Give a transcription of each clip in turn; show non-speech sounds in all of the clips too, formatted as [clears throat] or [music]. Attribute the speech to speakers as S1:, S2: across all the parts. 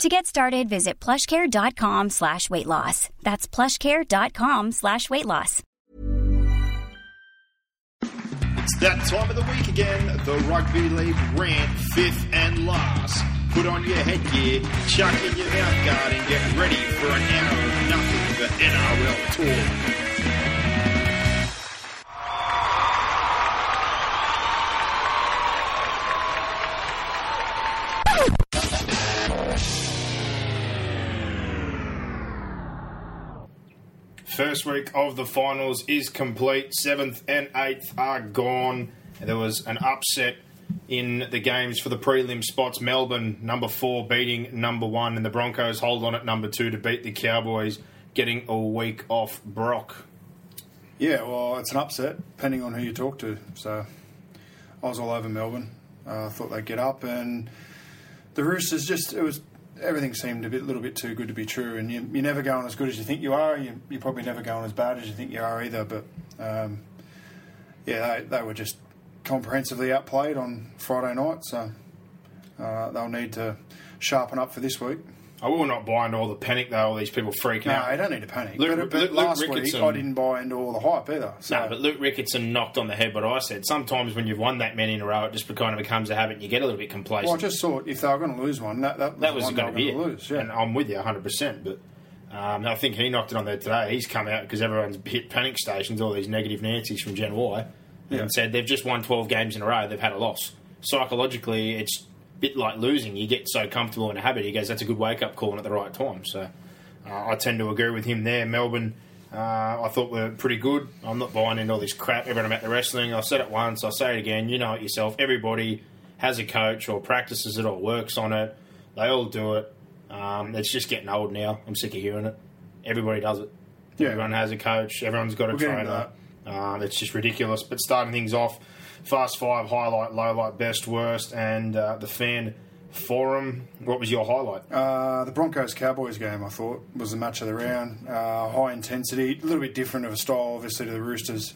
S1: To get started, visit plushcare.com slash weight loss. That's plushcare.com slash weight loss.
S2: It's that time of the week again. The Rugby League rant, fifth and last. Put on your headgear, chuck in your mouth guard, and get ready for an hour of nothing but NRL talk. First week of the finals is complete. Seventh and eighth are gone. There was an upset in the games for the prelim spots. Melbourne, number four, beating number one, and the Broncos hold on at number two to beat the Cowboys, getting a week off Brock.
S3: Yeah, well, it's an upset, depending on who you talk to. So I was all over Melbourne. I uh, thought they'd get up, and the Roosters just, it was, everything seemed a bit, little bit too good to be true. And you, you're never going as good as you think you are. You, you're probably never going as bad as you think you are either. But um, yeah, they, they were just comprehensively outplayed on Friday night. So uh, they'll need to sharpen up for this week.
S2: I will not buy into all the panic though. All these people freaking out.
S3: No,
S2: out.
S3: you don't need to panic.
S2: Luke-
S3: but but
S2: Luke- Luke
S3: last week, I didn't buy into all the hype either. So
S2: No, but Luke Ricketson knocked on the head But I said. Sometimes when you've won that many in a row, it just kind of becomes a habit and you get a little bit complacent.
S3: well, I just thought if they were going to lose one, that, that was,
S2: that was going to be it.
S3: lose. Yeah.
S2: And I'm with you 100%. But um, I think he knocked it on there today. He's come out because everyone's hit panic stations, all these negative Nancy's from Gen Y, and
S3: Yeah.
S2: said they've just won 12 games in a row. They've had a loss. Psychologically, it's bit like losing. You get so comfortable in a habit. He goes, that's a good wake up call and at the right time. So uh, I tend to agree with him there. Melbourne. Uh, I thought were pretty good. I'm not buying into all this crap everyone about the wrestling. I said it once, I'll say it again. You know it yourself. Everybody has a coach or practices it or works on it. They all do it. Um, it's just getting old now. I'm sick of hearing it. Everybody does it.
S3: Yeah.
S2: Everyone has a coach. Everyone's got a
S3: We'll
S2: trainer. Um, it's just ridiculous. But starting things off, fast five, highlight, low light, best, worst, and uh, the fan forum. What was your highlight?
S3: Uh, the Broncos Cowboys game, I thought, was the match of the round. Uh, high intensity, a little bit different of a style, obviously, to the Roosters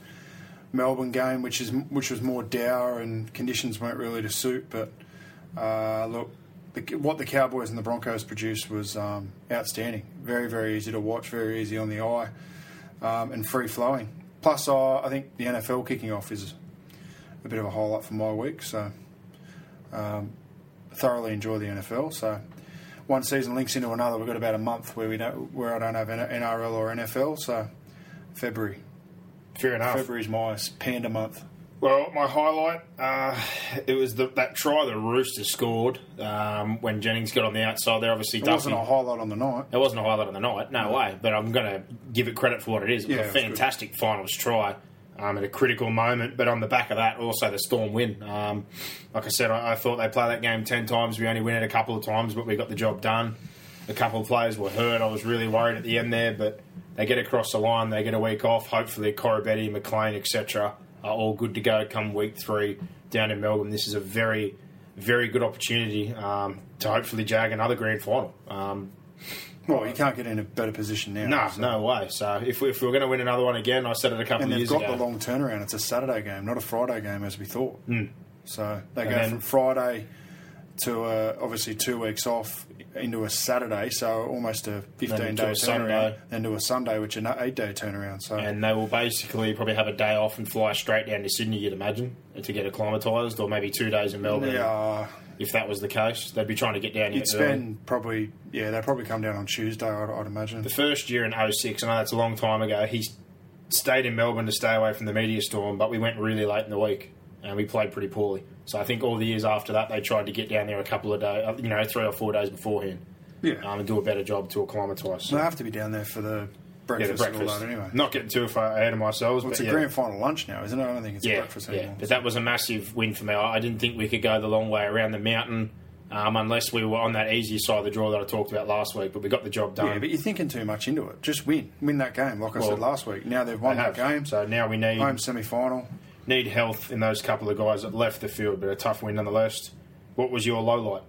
S3: Melbourne game, which is which was more dour and conditions weren't really to suit. But uh, look, the, what the Cowboys and the Broncos produced was um, outstanding. Very, very easy to watch, very easy on the eye, um, and free flowing. Plus, uh, I think the NFL kicking off is a bit of a highlight for my week. So. Um, thoroughly enjoy the NFL. So one season links into another. We've got about a month where we don't, where I don't have NRL or NFL. So February,
S2: Fair enough.
S3: February's my panda month.
S2: Well, my highlight, uh, it was the, that try the Roosters scored um, when Jennings got on the outside. There, obviously,
S3: It
S2: Duffy.
S3: wasn't a highlight on the night.
S2: It wasn't a highlight on the night, no way. But I'm going to give it credit for what it is. It was
S3: Yeah,
S2: a fantastic finals try um, at a critical moment. But on the back of that, also the Storm win. Um, like I said, I, I thought they play that game ten times. We only win it a couple of times, but we got the job done. A couple of players were hurt. I was really worried at the end there, but they get across the line. They get a week off. Hopefully, Corabetti, McLean, etc. are all good to go come week three down in Melbourne. This is a very, very good opportunity um, to hopefully jag another grand final.
S3: Well, you can't get in a better position now.
S2: no,
S3: So-
S2: no way. So if, we, if we're going to win another one again, I said it a couple
S3: And
S2: of years ago.
S3: And they've got the long turnaround. It's a Saturday game, not a Friday game as we thought. So they
S2: And
S3: go
S2: then-
S3: from Friday to uh, obviously two weeks off into a Saturday, so almost a 15 day
S2: a
S3: turnaround,
S2: Sunday.
S3: then to a Sunday, which is an eight day turnaround. So
S2: and they will basically probably have a day off and fly straight down to Sydney, you'd imagine, to get acclimatised, or maybe two days in Melbourne.
S3: yeah,
S2: If that was the case, they'd be trying to get down here early.
S3: spend probably, yeah, they'd probably come down on Tuesday, I'd, I'd imagine.
S2: The first year in 06, I know that's a long time ago, he stayed in Melbourne to stay away from the media storm, but we went really late in the week and we played pretty poorly. So I think all the years after that, they tried to get down there a couple of days, you know, three or four days beforehand
S3: Yeah.
S2: um, and do a better job to acclimatise. So.
S3: They have to be down there for the breakfast, and
S2: breakfast.
S3: anyway.
S2: Not getting too far ahead of myself,
S3: well, it's a
S2: yeah.
S3: grand final lunch now, isn't it? I don't think it's a
S2: yeah,
S3: breakfast
S2: yeah.
S3: anymore.
S2: But that was a massive win for me. I didn't think we could go the long way around the mountain. um, unless we were on that easier side of the draw that I talked about last week. But we got the job done.
S3: Yeah, but you're thinking too much into it. Just win, win that game. Like I
S2: Well,
S3: said last week. Now they've won
S2: They
S3: that game.
S2: So now we need
S3: home semi final.
S2: need health in those couple of guys that left the field, but a tough win nonetheless. What was your low light?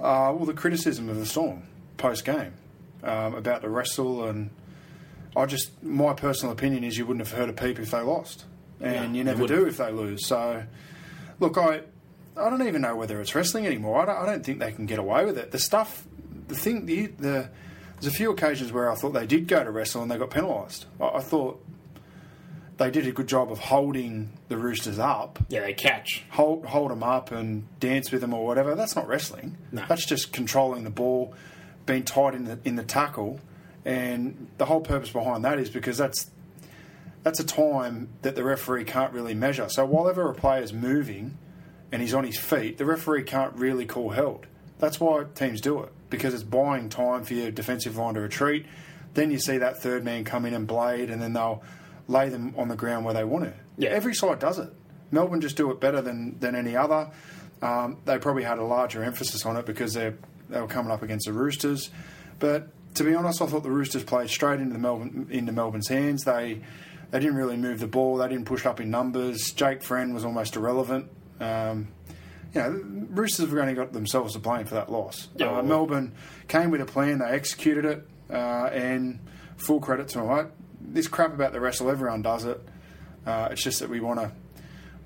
S3: Uh, well, the criticism of the Storm post game um, about the wrestle, and I just my personal opinion is you wouldn't have heard a peep if they lost, and
S2: No,
S3: you never do if they lose. So, look, I I don't even know whether it's wrestling anymore. I don't, I don't think they can get away with it. The stuff, the thing, the, the there's a few occasions where I thought they did go to wrestle and they got penalised. I, I thought they did a good job of holding the Roosters up
S2: Yeah, they catch.
S3: hold hold them up and dance with them or whatever. That's not wrestling.
S2: No.
S3: That's just controlling the ball, being tight in the in the tackle, and the whole purpose behind that is because that's that's a time that the referee can't really measure. So while ever a player's moving and he's on his feet, the referee can't really call held. That's why teams do it because it's buying time for your defensive line to retreat. Then you see that third man come in and blade, and then they'll lay them on the ground where they want to.
S2: Yeah.
S3: Every side does it. Melbourne just do it better than, than any other. Um, they probably had a larger emphasis on it because they they were coming up against the Roosters. But to be honest, I thought the Roosters played straight into the Melbourne into Melbourne's hands. They they didn't really move the ball. They didn't push up in numbers. Jake Friend was almost irrelevant. Um, you know, the Roosters have only got themselves to blame for that loss.
S2: Yeah,
S3: Uh,
S2: well-
S3: Melbourne came with a plan. They executed it, uh, and full credit to them. I, this crap about the wrestle, everyone does it. Uh, it's just that we want to,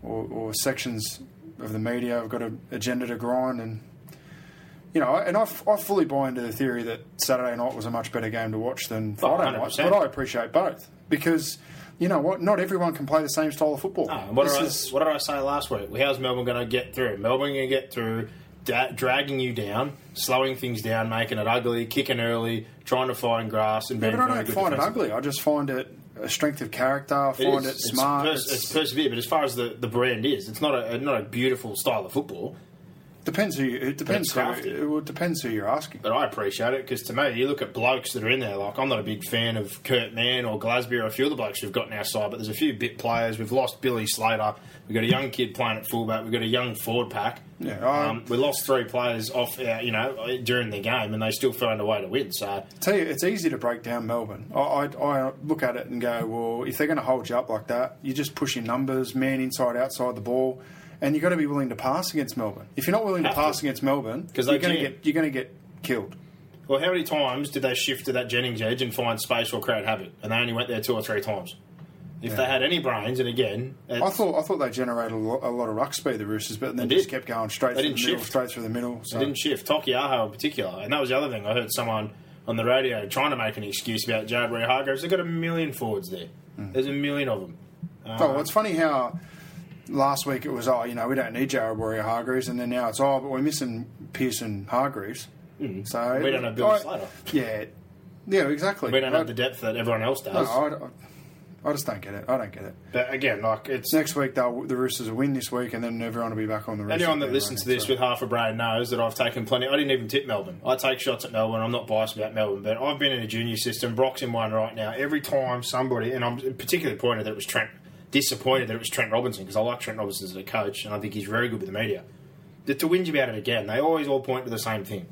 S3: or, or sections of the media have got an agenda to grind, and you know, and I, f- I fully buy into the theory that Saturday night was a much better game to watch than
S2: Oh,
S3: Friday night.
S2: 100%.
S3: But I appreciate both because you know what? Not everyone can play the same style of football.
S2: What, did I,
S3: is-
S2: what did I say last week? Well, how's Melbourne going to get through? Melbourne going to get through da- dragging you down, slowing things down, making it ugly, kicking early, trying to find grass, and
S3: yeah,
S2: being
S3: but I don't find it ugly. I just find it a strength of character. I find it smart.
S2: It's, pers- it's persevere, but as far as the, the brand is, it's not a not a beautiful style of football.
S3: Depends who you, it depends. Who, it, it depends who you're asking.
S2: But I appreciate it because to me, you look at blokes that are in there. Like I'm not a big fan of Kurt Mann or Glasby or a few of the blokes we've got in our side, but there's a few bit players. We've lost Billy Slater. We've got a young kid playing at fullback. We've got a young forward pack.
S3: Yeah, I-
S2: um, we lost three players off, uh, you know, during the game, and they still found a way to win. So
S3: tell you, it's easy to break down Melbourne. I, I, I look at it and go, well, if they're going to hold you up like that, you're just push your numbers, man inside, outside the ball, and you've got to be willing to pass against Melbourne. If you're not willing to pass against Melbourne,
S2: 'Cause
S3: you're going to get you're going to get killed.
S2: Well, how many times did they shift to that Jennings edge and find space or create habit? And they only went there two or three times. If they had any brains, and again,
S3: I thought I thought they generated a lot, a lot of ruck speed, the Roosters, but then
S2: They
S3: just kept going straight
S2: They
S3: through
S2: didn't
S3: the middle,
S2: shift.
S3: straight through the middle. So.
S2: they didn't shift. Taukeiaho in particular, and that was the other thing. I heard someone on the radio trying to make an excuse about Jared Hargreaves. They've got a million forwards there.
S3: Hmm.
S2: There's a million of them.
S3: Oh, well, it's funny how last week it was, oh, you know, we don't need Jared Waerea-Hargreaves, and then now it's, oh, but we're missing Pearson Hargreaves. So
S2: Hmm. We don't have Billy
S3: I-
S2: Slater.
S3: Yeah, yeah, exactly.
S2: We don't
S3: I,
S2: have the depth that everyone else
S3: no,
S2: does.
S3: I, I just don't get it. I don't get it.
S2: But again, like it's
S3: Next week, they'll, the Roosters will win this week, and then everyone will be back on the Roosters.
S2: anyone that listens to this
S3: so-
S2: with half a brain knows that I've taken plenty. I didn't even tip Melbourne. I take shots at Melbourne. I'm not biased about Melbourne, but I've been in a junior system. Brock's in one right now. Every time somebody, and I'm particularly pointed that it was Trent, disappointed that it was Trent Robinson because I like Trent Robinson as a coach, and I think he's very good with the media. To whinge about it again, they always all point to the same thing.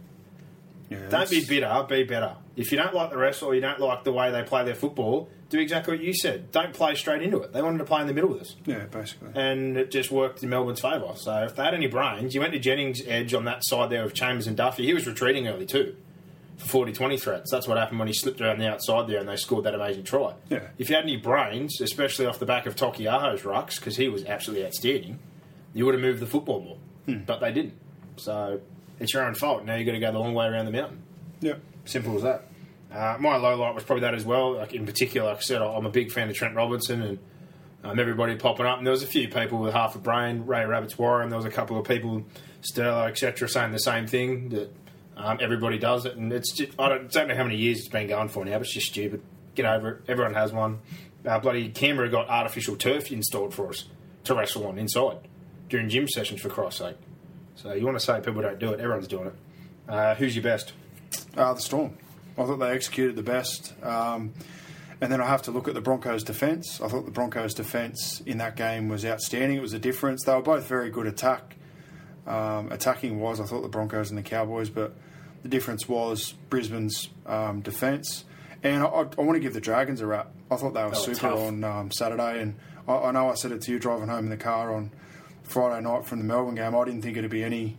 S3: Yeah,
S2: Don't be bitter, be better. If you don't like the rest or you don't like the way they play their football, do exactly what you said. Don't play straight into it. They wanted to play in the middle with us.
S3: Yeah, basically.
S2: And it just worked in Melbourne's favour. So if they had any brains, you went to Jennings' edge on that side there of Chambers and Duffy. He was retreating early too for 40 20 threats. That's what happened when he slipped around the outside there and they scored that amazing try.
S3: Yeah.
S2: If you had any brains, especially off the back of Taukeiaho's rucks, because he was absolutely outstanding, you would have moved the football more.
S3: Hmm.
S2: But they didn't. So it's your own fault. Now you've got to go the long way around the mountain.
S3: Yeah.
S2: Simple as that. Uh, my low light was probably that as well. Like in particular, like I said, I'm a big fan of Trent Robinson and um, everybody popping up. And there was a few people with half a brain. Ray Rabbits Warren. There was a couple of people, Sterlo, etc., saying the same thing that um, everybody does it. And it's just, I don't, don't know how many years it's been going for now, but it's just stupid. Get over it. Everyone has one. Uh, bloody Canberra got artificial turf installed for us to wrestle on inside during gym sessions, for Christ's sake. So you want to say people don't do it? Everyone's doing it. Uh, who's your best?
S3: Uh, the Storm. I thought they executed the best. Um, and then I have to look at the Broncos' defence. I thought the Broncos' defence in that game was outstanding. It was a difference. They were both very good attack. Um, attacking wise. I thought the Broncos and the Cowboys, but the difference was Brisbane's um, defence. And I, I, I want to give the Dragons a rap. I thought they were
S2: were
S3: super
S2: tough.
S3: on um, Saturday, and I, I know I said it to you driving home in the car on Friday night from the Melbourne game. I didn't think it'd be any.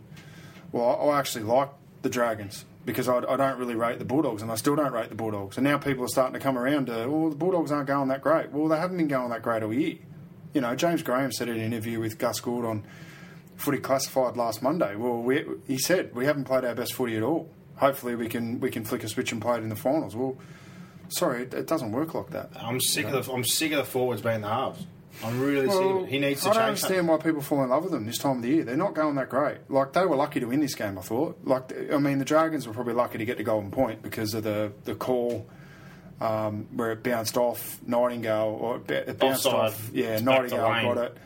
S3: Well, I, actually like the Dragons because I, I don't really rate the Bulldogs, and I still don't rate the Bulldogs. And now people are starting to come around to, well, the Bulldogs aren't going that great. Well, they haven't been going that great all year. You know, James Graham said in an interview with Gus Gould on Footy Classified last Monday. Well, we, he said we haven't played our best footy at all. Hopefully, we can we can flick a switch and play it in the finals. Well, sorry, it, it doesn't work like that.
S2: I'm sick of the I'm sick of the forwards being the halves. I'm really sick of it. He needs to
S3: I don't understand
S2: that.
S3: why people fall in love with them this time of the year. They're not going that great. Like they were lucky to win this game. I thought. Like I mean, the Dragons were probably lucky to get the golden point because of the the call um, where it bounced off Nightingale or it, bounced
S2: Offside.
S3: off. Yeah,
S2: It's
S3: Nightingale got it.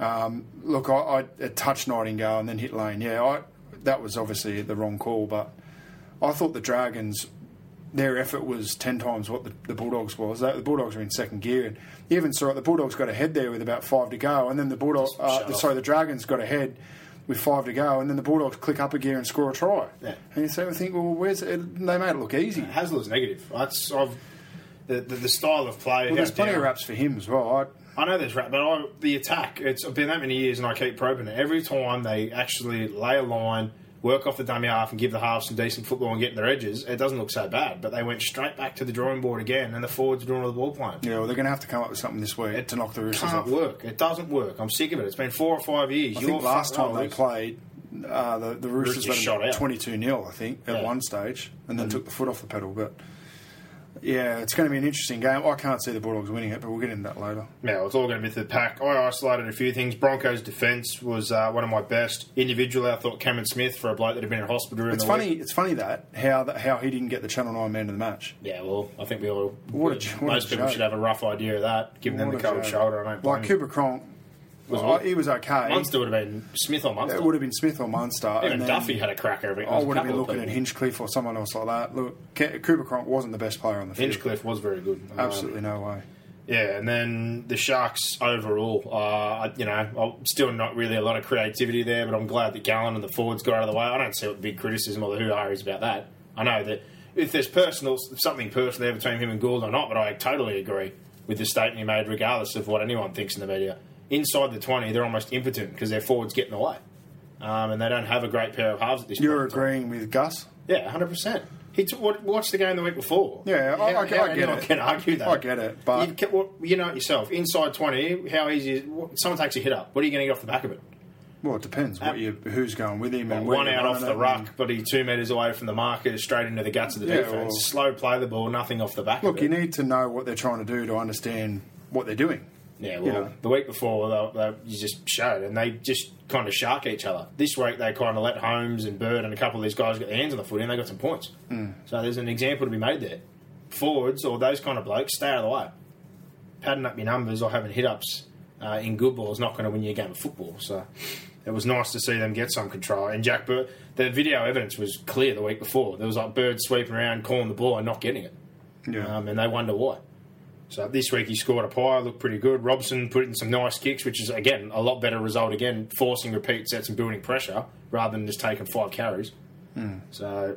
S3: Um, look, I, I touched Nightingale and then hit Lane. Yeah, I, that was obviously the wrong call, but I thought the Dragons their effort was 10 times what the, the Bulldogs was. They, the Bulldogs were in second gear. And you even saw it, the Bulldogs got ahead there with about five to go, and then the Bulldogs, uh, the, sorry, the Dragons got ahead with five to go, and then the Bulldogs click up a gear and score a try.
S2: Yeah.
S3: And you sort of think, well, where's it? They made it look easy.
S2: Hasler's negative. That's I've the, the, the style of play.
S3: Well, there's plenty of
S2: down-
S3: raps for him as well. I,
S2: I know there's rap, but I, the attack. It's been that many years, and I keep probing it. Every time they actually lay a line, work off the dummy half, and give the half some decent football and get in their edges, it doesn't look so bad. But they went straight back to the drawing board again, and the forwards are doing all the ball playing.
S3: yeah, well, they're going to have to come up with something this week to knock the Roosters
S2: Can't
S3: off.
S2: work. It doesn't work. I'm sick of it. It's been four or five years.
S3: I
S2: You're
S3: think last time they played, uh, the, the Roosters
S2: Roosters shot out.
S3: 22 0, I think, at
S2: Yeah.
S3: one stage, and then took the foot off the pedal. But yeah, it's going to be an interesting game. I can't see the Bulldogs winning it, but we'll get into that later.
S2: Yeah, it's all going to be the pack. I isolated a few things. Broncos' defence was uh, one of my best. Individually, I thought Cameron Smith, for a bloke that had been in hospital
S3: It's
S2: the
S3: funny.
S2: week.
S3: It's funny that how that, how he didn't get the Channel Nine Man of the match.
S2: Yeah, well, I think we all.
S3: What a what
S2: most people should have a rough idea of that, giving them
S3: What
S2: the cold shoulder. I don't blame
S3: Like. Cooper Cronk,
S2: Was
S3: well,
S2: what?
S3: he was okay.
S2: Munster would have been Smith or Munster.
S3: It would have been Smith or Munster.
S2: Even
S3: and
S2: Duffy had a cracker of it.
S3: I would have been looking at Hinchcliffe or someone else like that. Look, Cooper Cronk wasn't the best player on the field.
S2: Hinchcliffe was very good. Um,
S3: Absolutely no way.
S2: Yeah, and then the Sharks overall, uh, you know, still not really a lot of creativity there, but I'm glad that Gallen and the forwards got out of the way. I don't see what the big criticism or the hoo-ha is about that. I know that if there's personal something personal there between him and Gould or not, but I totally agree with the statement he made, regardless of what anyone thinks in the media. Inside the 20, they're almost impotent because their forwards get in the way. Um, and they don't have a great pair of halves at this
S3: You're
S2: point. in time.
S3: agreeing with Gus?
S2: Yeah, 100%. He t- watched the game the week before.
S3: Yeah, I- I- I
S2: How
S3: get
S2: anyone
S3: it.
S2: can argue that.
S3: I get it, but-
S2: you, ca- well, you know it yourself. Inside twenty, how easy? Is, someone takes a hit up. What are you going to get off the back of it?
S3: Well, it depends what you who's going with him and
S2: One out off the ruck,
S3: and-
S2: but he's two metres away from the marker, straight into the guts of the
S3: Yeah,
S2: defence.
S3: well-
S2: Slow play the ball, nothing off the back.
S3: Look, you need to know what they're trying to do to understand what they're doing.
S2: Yeah,
S3: you
S2: well,
S3: know.
S2: the week before they, they, you just showed, and they just kind of shark each other. This week they kind of let Holmes and Bird and a couple of these guys get their hands on the footy, and they got some points.
S3: Hmm.
S2: So there's an example to be made there. Forwards or those kind of blokes, stay out of the way. Padding up your numbers or having hit ups uh, in good ball is not going to win you a game of football. So it was nice to see them get some control. And Jack Bird, the video evidence was clear the week before. There was like Bird sweeping around, calling the ball, and not getting it.
S3: Yeah.
S2: Um, and they wonder why. So this week he scored a pie, looked pretty good. Robson put in some nice kicks, which is again a lot better result. Again, forcing repeat sets and building pressure rather than just taking five carries. So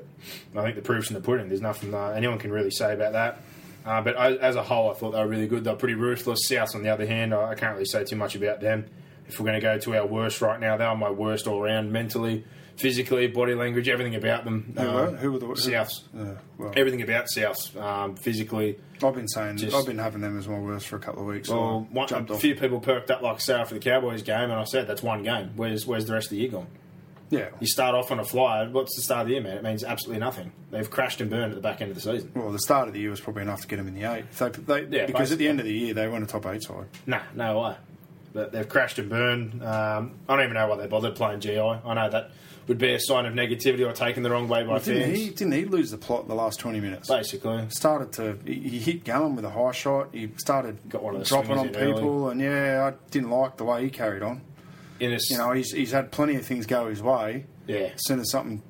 S2: I think the proof's in the pudding. There's nothing uh, anyone can really say about that. Uh, but as, as a whole, I thought they were really good. They're pretty ruthless. South, on the other hand, I, I can't really say too much about them. If we're going to go to our worst right now, they are my worst all round, mentally, physically, body language, everything about them.
S3: Who
S2: Um,
S3: were who were the who-
S2: Souths.
S3: Uh, well,
S2: Everything about Souths, um, physically,
S3: I've been saying
S2: just-
S3: I've been having them as my worst for a couple of weeks. so
S2: Well, one, a
S3: off.
S2: few people perked up like say for the Cowboys game, and I said that's one game. Where's where's the rest of the year gone?
S3: Yeah.
S2: You start off on a flyer. What's the start of the year, man? It means absolutely nothing. They've crashed and burned at the back end of the season.
S3: Well, the start of the year was probably enough to get them in the eight. They, they,
S2: Yeah,
S3: because at the end of the year they weren't a top eight side.
S2: Nah, no way. But they've crashed and burned. Um, I don't even know why they bothered playing GI. I know that would be a sign of negativity or taken the wrong way by
S3: Didn't
S2: fans.
S3: he? Didn't he lose the plot in the last twenty minutes?
S2: Basically,
S3: started to he, he hit Gallen with a high shot. He started
S2: Got one of
S3: dropping on people, and yeah, I didn't like the way he carried on.
S2: in a
S3: You know, he's he's had plenty of things go his way.
S2: yeah.
S3: As soon as something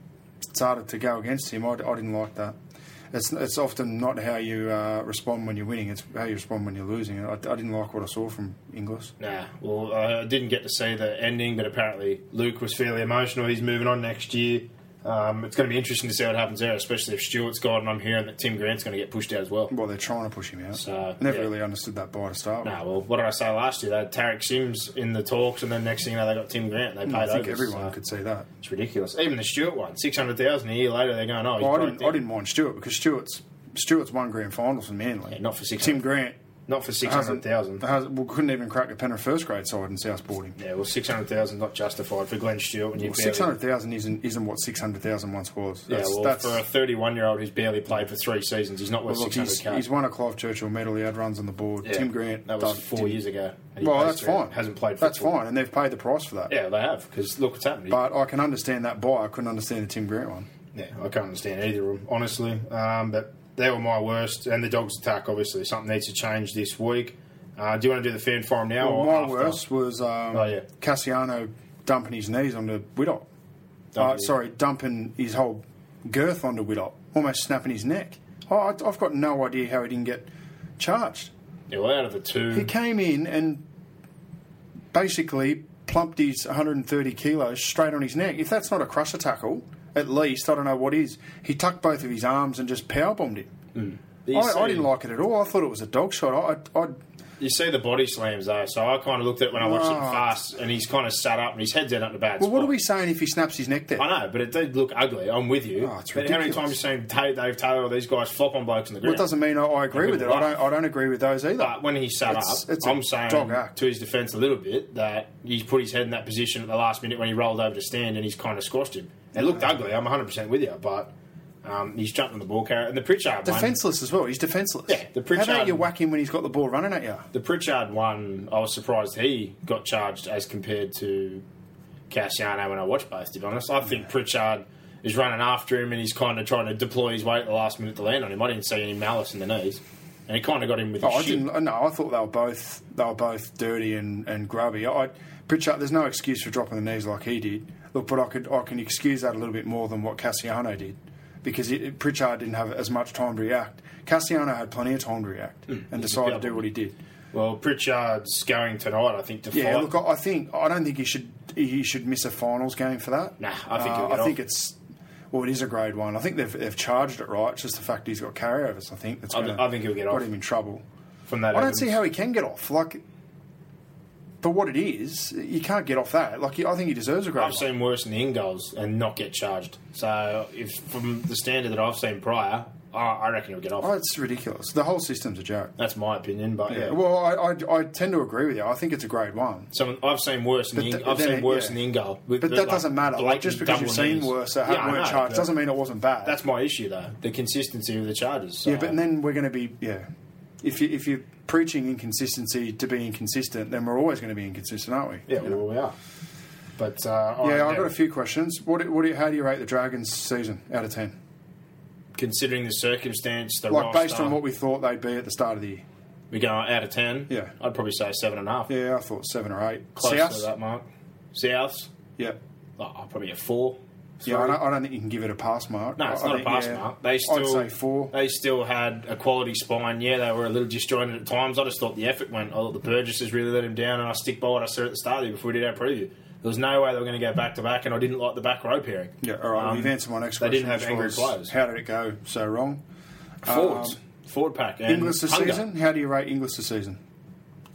S3: started to go against him, I, I didn't like that. It's it's often not how you uh, respond when you're winning; it's how you respond when you're losing. I, I didn't like what I saw from Inglis.
S2: Nah, well, I didn't get to see the ending, but apparently Luke was fairly emotional. He's moving on next year. Um, it's going to be interesting to see what happens there, especially if Stewart's gone, and I'm hearing that Tim Grant's going to get pushed out as well.
S3: Well, they're trying to push him out.
S2: So,
S3: Never
S2: yeah.
S3: really understood that buy to start with.
S2: Nah, well, what did I say last year? They had Tariq Sims in the talks, and then next thing you know, they got Tim Grant. And they paid
S3: I think
S2: over,
S3: everyone
S2: so
S3: could see that.
S2: It's ridiculous. Even the Stewart one, six hundred thousand a year later, they're going, oh, he's
S3: Well, I didn't. I didn't mind Stewart because Stewart's Stewart's won grand finals for Manly.
S2: Yeah, not for 600.
S3: Tim Grant.
S2: Not for six hundred thousand.
S3: hasn't- couldn't even crack a Penrith first grade side in South.
S2: Yeah, well, six hundred thousand not justified for Glenn Stewart when
S3: Well, six hundred thousand isn't isn't what six hundred thousand once was.
S2: Yeah,
S3: That's,
S2: well,
S3: that's
S2: for a thirty-one-year-old who's barely played for three seasons, he's not worth
S3: well, he's, he's won a Clive Churchill medal. He had runs on the board.
S2: Yeah,
S3: Tim Grant
S2: That was 4
S3: didn't.
S2: years ago.
S3: Well, that's fine.
S2: Hasn't played.
S3: That's
S2: football.
S3: fine, and they've paid the price for that.
S2: Yeah, they have because look what's happened.
S3: But I can understand that buy. I couldn't understand the Tim Grant one.
S2: yeah, I can't understand either of them honestly. Um, but they were my worst, and the dogs' attack obviously something needs to change this week. Uh, do you want to do the fan forum now?
S3: Well,
S2: or
S3: my
S2: after?
S3: worst was um,
S2: Oh, yeah.
S3: Kasiano dumping his knees onto.
S2: Dumping
S3: Uh, sorry, dumping his whole girth onto Widdop, almost snapping his neck. Oh, I, I've got no idea how he didn't get charged.
S2: Yeah, well, out of the two,
S3: He came in and basically plumped his 130 kilos straight on his neck. If that's not a crusher tackle, at least I don't know what is. He tucked both of his arms and just power bombed him. Hmm.
S2: you
S3: I, I didn't like it at all. I thought it was a dog shot. I, I,
S2: You see the body slams though, so I kind of looked at it when I watched it fast, and he's kind of sat up and his head's out at the bad
S3: well,
S2: spot.
S3: what are we saying if he snaps his neck there?
S2: I know, but it did look ugly. I'm with you.
S3: Oh,
S2: but how many times you seen Dave Taylor or these guys flop on blokes in the
S3: Well,
S2: ground?
S3: it doesn't mean I, I agree with it. I don't. I don't agree with those either.
S2: But when he sat
S3: It's-
S2: up,
S3: it's
S2: I'm saying to his defence a little bit that he's put his head in that position at the last minute when he rolled over to stand and he's kind of squashed him. It looked ugly. I'm 100 percent with you, but um, he's jumping the ball carrier and the Pritchard
S3: defenseless as well. He's defenseless.
S2: Yeah, the
S3: How about you whack him when he's got the ball running at you?
S2: The Pritchard one, I was surprised he got charged as compared to Kasiano when I watched both, to be honest. I think Pritchard is running after him and he's kind of trying to deploy his weight at the last minute to land on him. I didn't see any malice in the knees. And he kind of got him with
S3: Oh,
S2: his
S3: I
S2: shit.
S3: didn't. No, I thought they were both. They were both dirty and, and grubby. I, Pritchard, there's no excuse for dropping the knees like he did. Look, but I could I can excuse that a little bit more than what Kasiano did, because it, Pritchard didn't have as much time to react. Kasiano had plenty of time to react and decided to do what he did.
S2: Well, Pritchard's going tonight, I think, to
S3: Yeah,
S2: fight.
S3: look, I think I don't think he should he should miss a finals game for that.
S2: Nah, I think
S3: uh, I think
S2: off.
S3: it's well, it is a grade one. I think they've, they've charged it right. It's just the fact he's got carryovers. I think that's
S2: I
S3: gonna,
S2: I think he'll get
S3: got
S2: off.
S3: him in trouble.
S2: from that.
S3: I don't
S2: evidence.
S3: see how he can get off. Like, but what it is, you can't get off that. Like, I think he deserves a grade.
S2: I've
S3: one.
S2: seen worse than the in goals and not get charged. So, if from the standard that I've seen prior, I, I reckon he'll get off.
S3: Oh, it's ridiculous. The whole system's a joke.
S2: That's my opinion, but yeah.
S3: Yeah. Well, I, I, I tend to agree with you. I think it's a grade one.
S2: So I've seen worse in the I've seen worse
S3: yeah.
S2: in the in goal. with-
S3: But that
S2: like,
S3: doesn't matter. Like, just because you've seen
S2: knees.
S3: worse that
S2: yeah,
S3: weren't
S2: know,
S3: charged doesn't mean it wasn't bad.
S2: That's my issue, though. The consistency of the charges. So.
S3: yeah, but then we're going to be yeah. If you if you're preaching inconsistency to be inconsistent, then we're always going to be inconsistent, aren't we?
S2: yeah,
S3: You know?
S2: well, we are. But uh,
S3: Yeah,
S2: right,
S3: I've got a few questions. What, do- what do you, how do you rate the Dragons season out of ten?
S2: Considering the circumstance, the
S3: Like
S2: roster,
S3: based on what we thought they'd be at the start of the year.
S2: we go out of ten.
S3: Yeah.
S2: I'd probably say seven and a half.
S3: Yeah, I thought seven or eight.
S2: close
S3: South?
S2: to that mark. Souths,
S3: Yeah.
S2: oh, probably a four.
S3: Yeah, I don't, I don't think you can give it a pass mark.
S2: No, it's
S3: I
S2: not a pass
S3: yeah,
S2: mark. They still
S3: I'd say four.
S2: They still had a quality spine. Yeah, they were a little disjointed at times. I just thought the effort went. I thought the Burgesses really let him down, and I stick by what I said at the start of the year before we did our preview. There was no way they were going to go back to back, and I didn't like the back row pairing.
S3: Yeah, all right.
S2: Um,
S3: you've answered my next question.
S2: they didn't have angry players.
S3: How did it go so wrong?
S2: Forwards,
S3: Um,
S2: forward pack, and
S3: Inglis this
S2: hunger.
S3: season? How do you rate Inglis this season?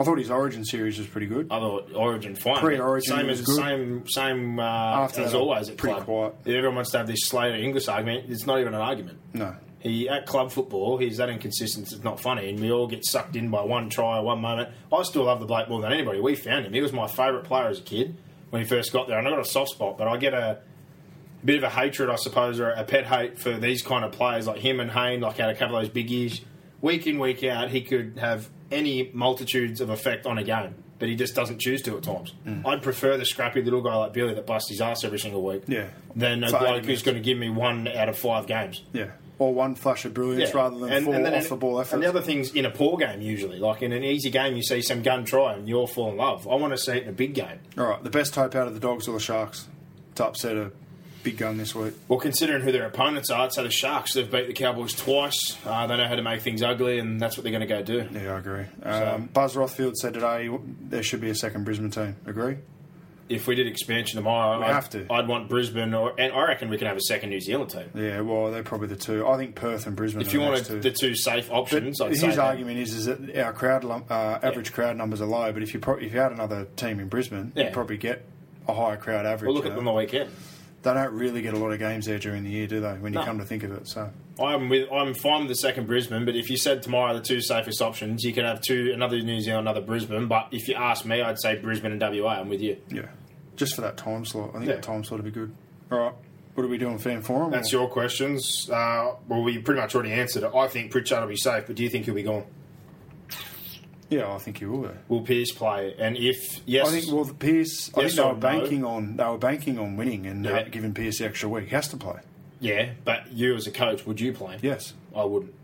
S3: I thought his Origin series was pretty good.
S2: I thought Origin fine.
S3: Pre-Origin
S2: same
S3: was
S2: as
S3: good.
S2: same same uh,
S3: After
S2: as
S3: that,
S2: always at
S3: pretty
S2: club.
S3: quiet.
S2: Everyone wants to have this Slater Inglis argument, it's not even an argument.
S3: No.
S2: He at club football, he's that inconsistent. It's not funny, and we all get sucked in by one try or one moment. I still love the Blake more than anybody. We found him; he was my favourite player as a kid when he first got there, and I got a soft spot. But I get a bit of a hatred, I suppose, or a pet hate for these kind of players like him and Hayne, like had a couple of those big years. Week in, week out, he could have any multitudes of effect on a game, but he just doesn't choose to at times. Mm. I'd prefer the scrappy little guy like Billy that busts his ass every single week
S3: Yeah.
S2: than a
S3: 80
S2: bloke who's going to give me one out of five games.
S3: Yeah. Or one flash of brilliance
S2: Yeah.
S3: rather than
S2: And-
S3: four
S2: and
S3: off the ball efforts.
S2: And the other thing's in a poor game usually, like in an easy game, you see some gun try and you all fall in love. I want to see it in a big game.
S3: All right. The best hope out of the Dogs or the Sharks to upset a big gun this week.
S2: Well, considering who their opponents are, it's so the Sharks, they've beat the Cowboys twice. Uh, they know how to make things ugly, and that's what they're going to go do.
S3: Yeah, I agree. Um, Buzz Rothfield said today there should be a second Brisbane team. Agree?
S2: If we did expansion tomorrow,
S3: We
S2: I'd,
S3: have to.
S2: I'd want Brisbane, or, and I reckon we can have a second New Zealand team.
S3: Yeah, well, they're probably the two. I think Perth and Brisbane.
S2: If
S3: are
S2: you wanted
S3: two.
S2: the two safe
S3: But
S2: options, I'd
S3: his argument is, is that our crowd uh, average crowd numbers are low, but if you pro- if you had another team in Brisbane,
S2: Yeah.
S3: you'd probably get a higher crowd average.
S2: Well, look at them the weekend.
S3: They don't really get a lot of games there during the year, do they? When you
S2: No.
S3: come to think of it, so
S2: I'm with. I'm fine with the second Brisbane, but if you said tomorrow are the two safest options, you could have two, another New Zealand, another Brisbane. But if you ask me, I'd say Brisbane and WA. I'm with you.
S3: yeah, just for that time slot, I think
S2: Yeah.
S3: that time slot would be good. All right, what are we doing, fan forum?
S2: That's
S3: or-
S2: your questions. Uh, well, we pretty much already answered it. I think Pritchard will be safe, but do you think he'll be gone?
S3: Yeah, I think you will. Be.
S2: Will Pearce play? And if yes,
S3: I think well. I
S2: Yes
S3: think they were
S2: no?
S3: banking on they were banking on winning and
S2: Yeah.
S3: giving Pearce the extra week. He has to play.
S2: yeah. But you as a coach, would you play?
S3: Yes.
S2: I wouldn't.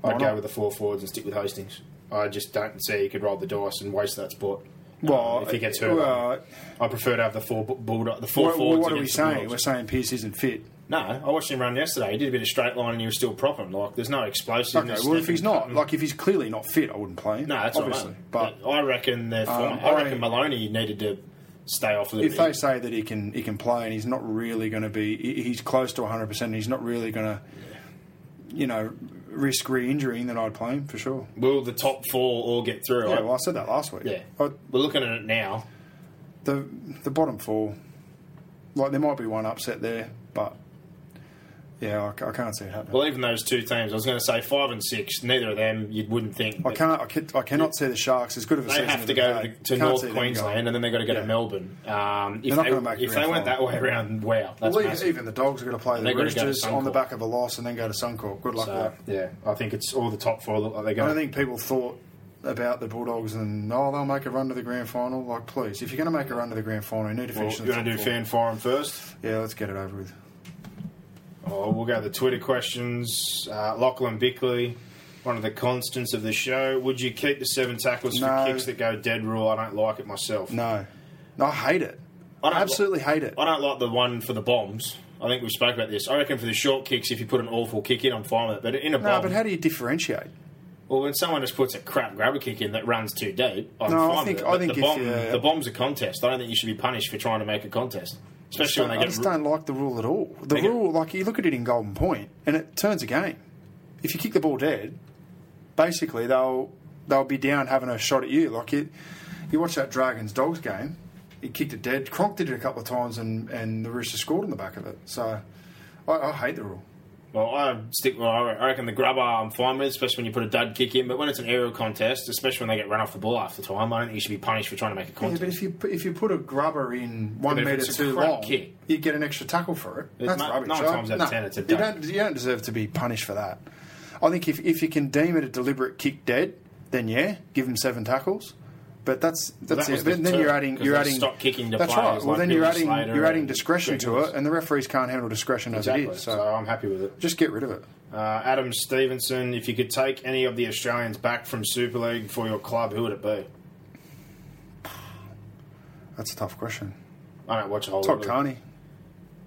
S3: Why
S2: I'd go with the four forwards and stick with Hastings. I just don't see you could roll the dice and waste that spot.
S3: Well,
S2: Uh, if he gets hurt,
S3: well,
S2: I prefer to have the four bu- bulldog, the four
S3: what,
S2: forwards.
S3: what are we saying? We're saying Pearce isn't fit.
S2: No, I watched him run yesterday. He did a bit of straight line and he was still propping. Like, there's no explosiveness.
S3: Okay, well, if he's not, like, if he's clearly not fit, I wouldn't play him.
S2: no, that's
S3: obviously.
S2: Right,
S3: But
S2: I reckon they're.
S3: Um,
S2: I reckon
S3: I-
S2: Maloney needed to stay off
S3: if they say that he can, he can play, and he's not really going to be, he's close to 100, percent and He's not really going to, you know, risk re-injuring. Then I'd play him for sure.
S2: Will the top four all get through?
S3: Yeah,
S2: I-
S3: well, I said that last week.
S2: yeah.
S3: I,
S2: We're looking at it now.
S3: the the bottom four, like there might be one upset there, but yeah, I, I can't see it happening.
S2: Well, even those two teams, I was going to say five and six. Neither of them you wouldn't think.
S3: I can't. I, can, I cannot see the Sharks as good of a
S2: They have to go to, to North Queensland and then they've got to go
S3: Yeah.
S2: to Melbourne. Um, if they,
S3: make
S2: if they went that way around, wow, that's
S3: Well,
S2: massive.
S3: even the Dogs are going to play the
S2: to go
S3: Roosters on the back of a loss and then go to Suncorp. Good luck
S2: So,
S3: with
S2: yeah, I think it's all the top four look like they
S3: go. I don't think people thought about the Bulldogs and oh they'll make a run to the grand final. Like please, if you're going to make a run to the grand final, you need to finish. in
S2: you want to do
S3: four.
S2: fan forum first?
S3: Yeah, let's get it over with.
S2: Oh, we'll go to the Twitter questions. Uh, Lachlan Bickley, one of the constants of the show. Would you keep the seven tackles
S3: No.
S2: for kicks that go dead rule? I don't like it myself.
S3: No, no, I hate it.
S2: I
S3: I
S2: don't
S3: absolutely hate it.
S2: I don't like the one for the bombs. I think we spoke about this. I reckon for the short kicks, if you put an awful kick in, I'm fine with it. But in a
S3: No,
S2: bomb,
S3: but how do you differentiate?
S2: well, when someone just puts a crap grabber kick in that runs too deep, I'm
S3: No, I
S2: fine
S3: think-
S2: with it.
S3: I think
S2: the
S3: if
S2: bomb,
S3: you-
S2: the bomb's a contest. I don't think you should be punished for trying to make a contest, especially when
S3: I
S2: they get.
S3: just don't like the rule at all. The
S2: They get-
S3: rule, like you look at it in Golden Point, and it turns a game. If you kick the ball dead, basically they'll they'll be down having a shot at you. Like it, you watch that Dragons Dogs game, he kicked it dead. Cronk did it a couple of times, and and the Roosters scored on the back of it. So I, I hate the rule.
S2: Well, I stick. Well, I reckon the grubber I'm fine with, especially when you put a dud kick in. But when it's an aerial contest, especially when they get run off the ball half the time, I don't think you should be punished for trying to make a
S3: Yeah,
S2: contest.
S3: but if you put- if you put a grubber in one
S2: if
S3: metre too long,
S2: kick-
S3: you get an extra tackle for it. That's
S2: nine-
S3: rubbish.
S2: nine times out of
S3: no,
S2: 10 it's a
S3: you don't you don't deserve to be punished for that. I think if if you can deem it a deliberate kick dead, then yeah, give him seven tackles. But that's that's
S2: that was
S3: it.
S2: the
S3: Then,
S2: term,
S3: you're adding you're adding
S2: stopped kicking to
S3: That's right. Well,
S2: like
S3: then you're adding
S2: Slater
S3: you're adding discretion to it, and the referees can't handle discretion as it is. So,
S2: so I'm happy with it.
S3: just get rid of it.
S2: Uh, Adam Stevenson, if you could take any of the Australians back from Super League for your club, who would it be?
S3: That's a tough question.
S2: I don't watch a whole
S3: Todd
S2: lot. of-
S3: Carney.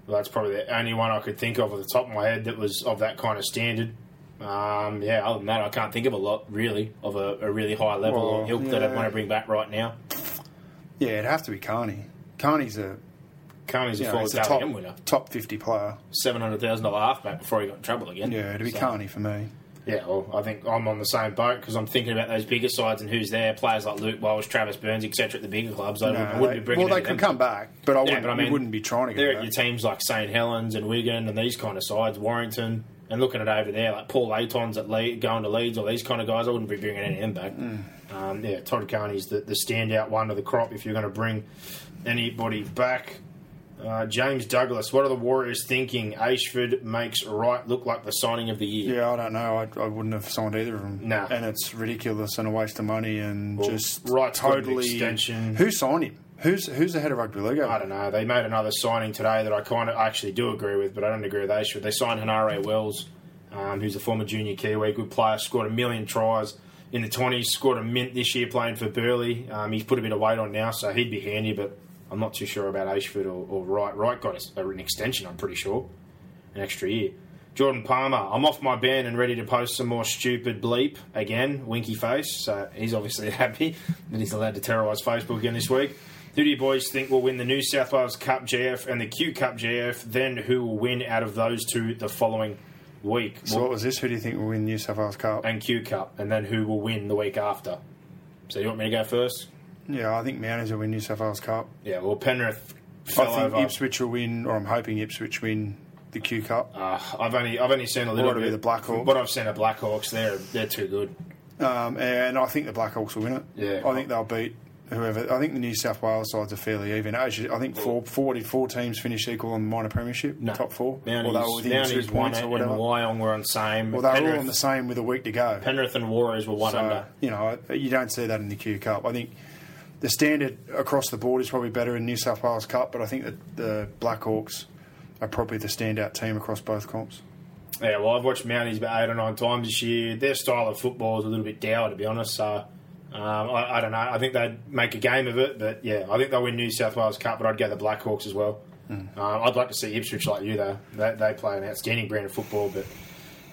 S2: Well, that's probably the only one I could think of at the top of my head that was of that kind of standard. Um, yeah, other than that, I can't think of a lot really of a, a really high level or
S3: Well,
S2: ilk that I'd want to bring back right now.
S3: Yeah, it'd have to be Carney. Carney's a
S2: Carney's a
S3: know, a top
S2: winner,
S3: top fifty player.
S2: seven hundred thousand dollar halfback before he got in trouble again.
S3: Yeah, it'd be
S2: So,
S3: Carney for me.
S2: Yeah, well, I think I'm on the same boat because I'm thinking about those bigger sides and who's there. Players like Luke Walsh, Travis Burns, etc. At the bigger clubs, I,
S3: No,
S2: wouldn't, I wouldn't
S3: they-
S2: be bringing.
S3: well, they could
S2: them.
S3: come back, but I
S2: Yeah,
S3: wouldn't.
S2: but I mean,
S3: wouldn't be trying to
S2: They're
S3: get
S2: at your teams like St Helens and Wigan and these kind of sides, Warrington, and looking at over there like Paul Aiton's at Le- going to Leeds, or these kind of guys. I wouldn't be bringing any of them back.
S3: Mm.
S2: Um, yeah, Todd Carney's the, the standout one of the crop if you're going to bring anybody back. Uh, James Douglas, what are the Warriors thinking? Ashford makes Wright look like the signing of the year.
S3: Yeah, I don't know. I, I wouldn't have signed either of them.
S2: No.
S3: and it's ridiculous and a waste of money and
S2: Well,
S3: just
S2: an
S3: totally.
S2: extension.
S3: Who signed him? Who's who's the head of rugby league?
S2: I don't know. They made another signing today that I kind of actually do agree with, but I don't agree with Ashford. They signed Hanare Wells, um, who's a former junior Kiwi, good player, scored a million tries in the 20s, scored a mint this year playing for Burleigh. Um, he's put a bit of weight on now, so he'd be handy, but I'm not too sure about Ashford or, or Wright. Wright got an extension, I'm pretty sure, an extra year. Jordan Palmer, I'm off my ban and ready to post some more stupid bleep again, winky face. So he's obviously [laughs] happy that he's allowed to terrorise Facebook again this week. Who do you boys think will win the New South Wales Cup JF and the Q Cup JF. Then who will win out of those two the following week?
S3: So what was this? Who do you think will win New South Wales Cup?
S2: and Q Cup, and then who will win the week after? So you want me to go first?
S3: Yeah, I think Mounties will win New South Wales Cup.
S2: Yeah, well Penrith
S3: I think
S2: over.
S3: Ipswich will win, or I'm hoping Ipswich win the Q Cup.
S2: Uh, I've only I've only seen a little
S3: be
S2: bit.
S3: the Blackhawks.
S2: What I've seen of Blackhawks, they're they're too good.
S3: Um, and I think the Blackhawks will win it.
S2: Yeah.
S3: I think they'll beat whoever. I think the New South Wales sides are fairly even. Actually, I think four, 44 teams finished equal on the minor premiership,
S2: No.
S3: top four.
S2: Mounties,
S3: they were within two
S2: Mounties won
S3: points or
S2: and
S3: whatever.
S2: Wyong were on same.
S3: Well, they were all on the same with a week to go.
S2: Penrith and Warriors were one
S3: So,
S2: under.
S3: you know, you don't see that in the Q Cup. I think the standard across the board is probably better in New South Wales Cup, but I think that the Blackhawks are probably the standout team across both comps.
S2: Yeah, well, I've watched Mounties about eight or nine times this year. Their style of football is a little bit dour, to be honest. So um, I, I don't know. I think they'd make a game of it, but yeah, I think they'll win New South Wales Cup. But I'd go the Blackhawks as well. Um, I'd like to see Ipswich like you though. They, they play an outstanding brand of football, but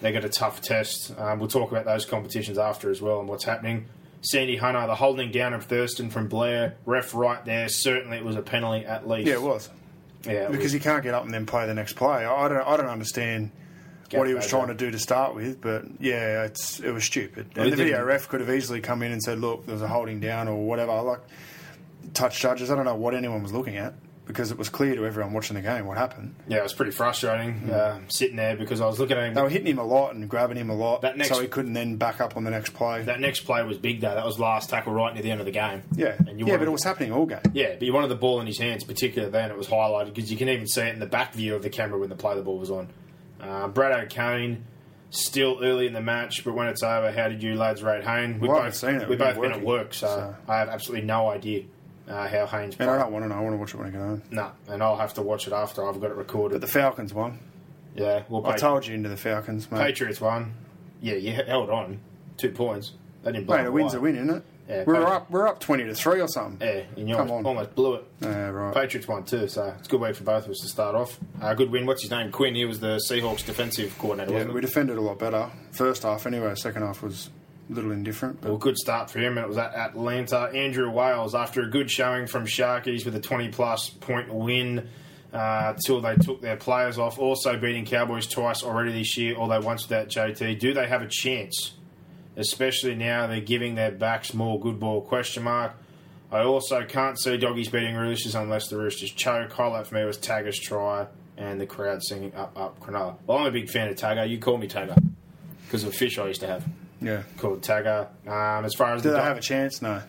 S2: they got a tough test. Um, we'll talk about those competitions after as well and what's happening. Sandy Hunter, the holding down of Thurston from Blair, ref right there. Certainly, it was a penalty at least.
S3: Yeah, it was.
S2: Yeah, it
S3: because
S2: was.
S3: he can't get up and then play the next play. I don't, I don't understand what he was trying
S2: over.
S3: to do to start with, but yeah, it's it was stupid.
S2: Well,
S3: And
S2: he
S3: the video
S2: didn't-
S3: ref could have easily come in and said, "Look, there's a holding down or whatever." Like touch judges, I don't know what anyone was looking at because it was clear to everyone watching the game what happened.
S2: yeah, it was pretty frustrating uh, sitting there because I was looking at him.
S3: They were hitting him a lot and grabbing him a lot,
S2: That next-
S3: so he couldn't then back up on the next play.
S2: That next play was big though. That was last tackle right near the end of the game.
S3: yeah,
S2: and you
S3: yeah,
S2: wanted-
S3: but it was happening all game.
S2: Yeah, but you wanted the ball in his hands, particularly then. It was highlighted because you can even see it in the back view of the camera when the play the ball was on. Uh, Brad O'Kane still early in the match, but when it's over, how did you lads rate Hayne? We
S3: Well,
S2: both
S3: seen it.
S2: We
S3: We've
S2: both
S3: been
S2: been at work, so,
S3: so-
S2: I have absolutely no idea uh, how Haynes
S3: And I don't want to know. I want to watch it when I get home.
S2: No, and I'll have to watch it after I've got it recorded.
S3: But the Falcons won.
S2: yeah, well,
S3: I told you into the Falcons, mate.
S2: Patriots won. Yeah, you held on two points. They didn't blow
S3: Mate, a win's a win, isn't it?
S2: Yeah,
S3: we're up. We're up twenty to three or something.
S2: Yeah, and you
S3: Come
S2: almost,
S3: on.
S2: almost blew it.
S3: Yeah, right.
S2: Patriots won too, so it's a good way for both of us to start off. Uh, good win. What's his name? Quinn. He was the Seahawks defensive coordinator.
S3: Yeah,
S2: wasn't
S3: we
S2: he?
S3: defended a lot better. First half, anyway. Second half was a little indifferent. But
S2: Well, good start for him, and it was at Atlanta. Andrew Wales, after a good showing from Sharkies with a 20 plus point win uh, till they took their players off, also beating Cowboys twice already this year, although once without JT. Do they have a chance? Especially now they're giving their backs more good ball? Question mark. I also can't see doggies beating Roosters unless the Roosters choke. Highlight for me was Tagger's try and the crowd singing up, up, Cronulla. Well, I'm a big fan of Tagger. You call me Tagger because of a fish I used to have
S3: yeah.
S2: called Tagger. Um, as far as the
S3: they
S2: dog-
S3: have a chance? No.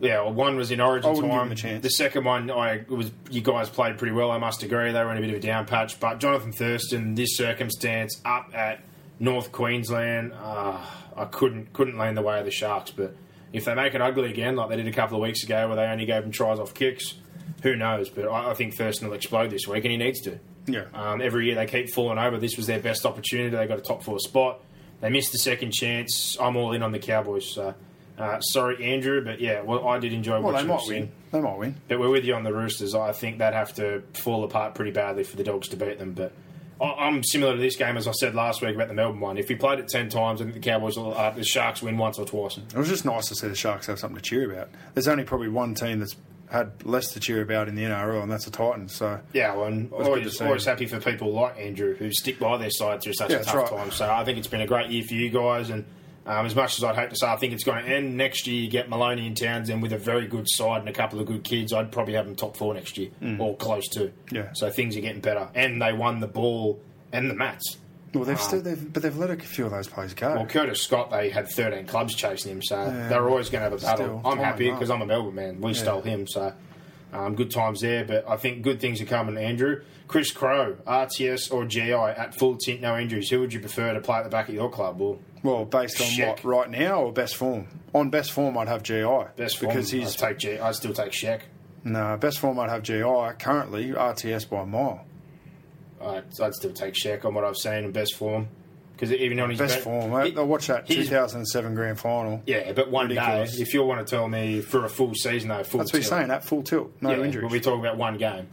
S2: yeah, well, one was in Origin
S3: I wouldn't give
S2: time.
S3: them a chance.
S2: The second one, I it was you guys played pretty well. I must agree. They were in a bit of a down patch, but Jonathan Thurston, this circumstance, up at North Queensland, uh, I couldn't couldn't land the way of the Sharks. But if they make it ugly again, like they did a couple of weeks ago, where they only gave them tries off kicks, who knows? But I, I think Thurston will explode this week, and he needs to.
S3: Yeah.
S2: Um, every year they keep falling over. This was their best opportunity. They got a top four spot. They missed the second chance. I'm all in on the Cowboys. So, uh, sorry, Andrew, but yeah, well, I did enjoy
S3: Well, they
S2: watching
S3: might
S2: them sing.
S3: win. They might win.
S2: But we're with you on the Roosters. I think they'd have to fall apart pretty badly for the Dogs to beat them. But I'm similar to this game as I said last week about the Melbourne one. If we played it ten times, I think the Cowboys, will, uh, the Sharks win once or twice.
S3: It was just nice to see the Sharks have something to cheer about. There's only probably one team that's had less to cheer about in the NRL, and that's the Titans. So
S2: Yeah, well, and always, always happy for people like Andrew who stick by their side through such
S3: Yeah,
S2: a tough
S3: right.
S2: time. So I think it's been a great year for you guys, and um, as much as I'd hate to say I think it's going to end next year, you get Maloney and Townsend with a very good side and a couple of good kids. I'd probably have them top four next year or close to.
S3: Mm. Yeah.
S2: So things are getting better, and they won the ball and the mats.
S3: well, they've still, they've, but they've let a few of those players go.
S2: Well, Curtis Scott, they had 13 clubs chasing him, so they're always going to have a battle. I'm happy because I'm a Melbourne man. We stole him, so um, good times there. But I think good things are coming, Andrew. Chris Crow, RTS or GI at full tint, no injuries. Who would you prefer to play at the back of your club? Well,
S3: Well, based on
S2: Sheck.
S3: what right now or best form? On best form, I'd have GI
S2: best form,
S3: because he's
S2: I'd take G. I'd still take Sheck.
S3: no best form. I'd have GI currently RTS by a mile.
S2: I'd, I'd still take Sheck on what I've seen in best form. because even on his
S3: Best form. I,
S2: he-
S3: I watched that 2007 grand final.
S2: Yeah, but one
S3: Ridiculous.
S2: day, if you want to tell me for a full season, though, full
S3: That's what he's
S2: tilt,
S3: saying. At full tilt, no
S2: yeah,
S3: injuries.
S2: But we talk about one game.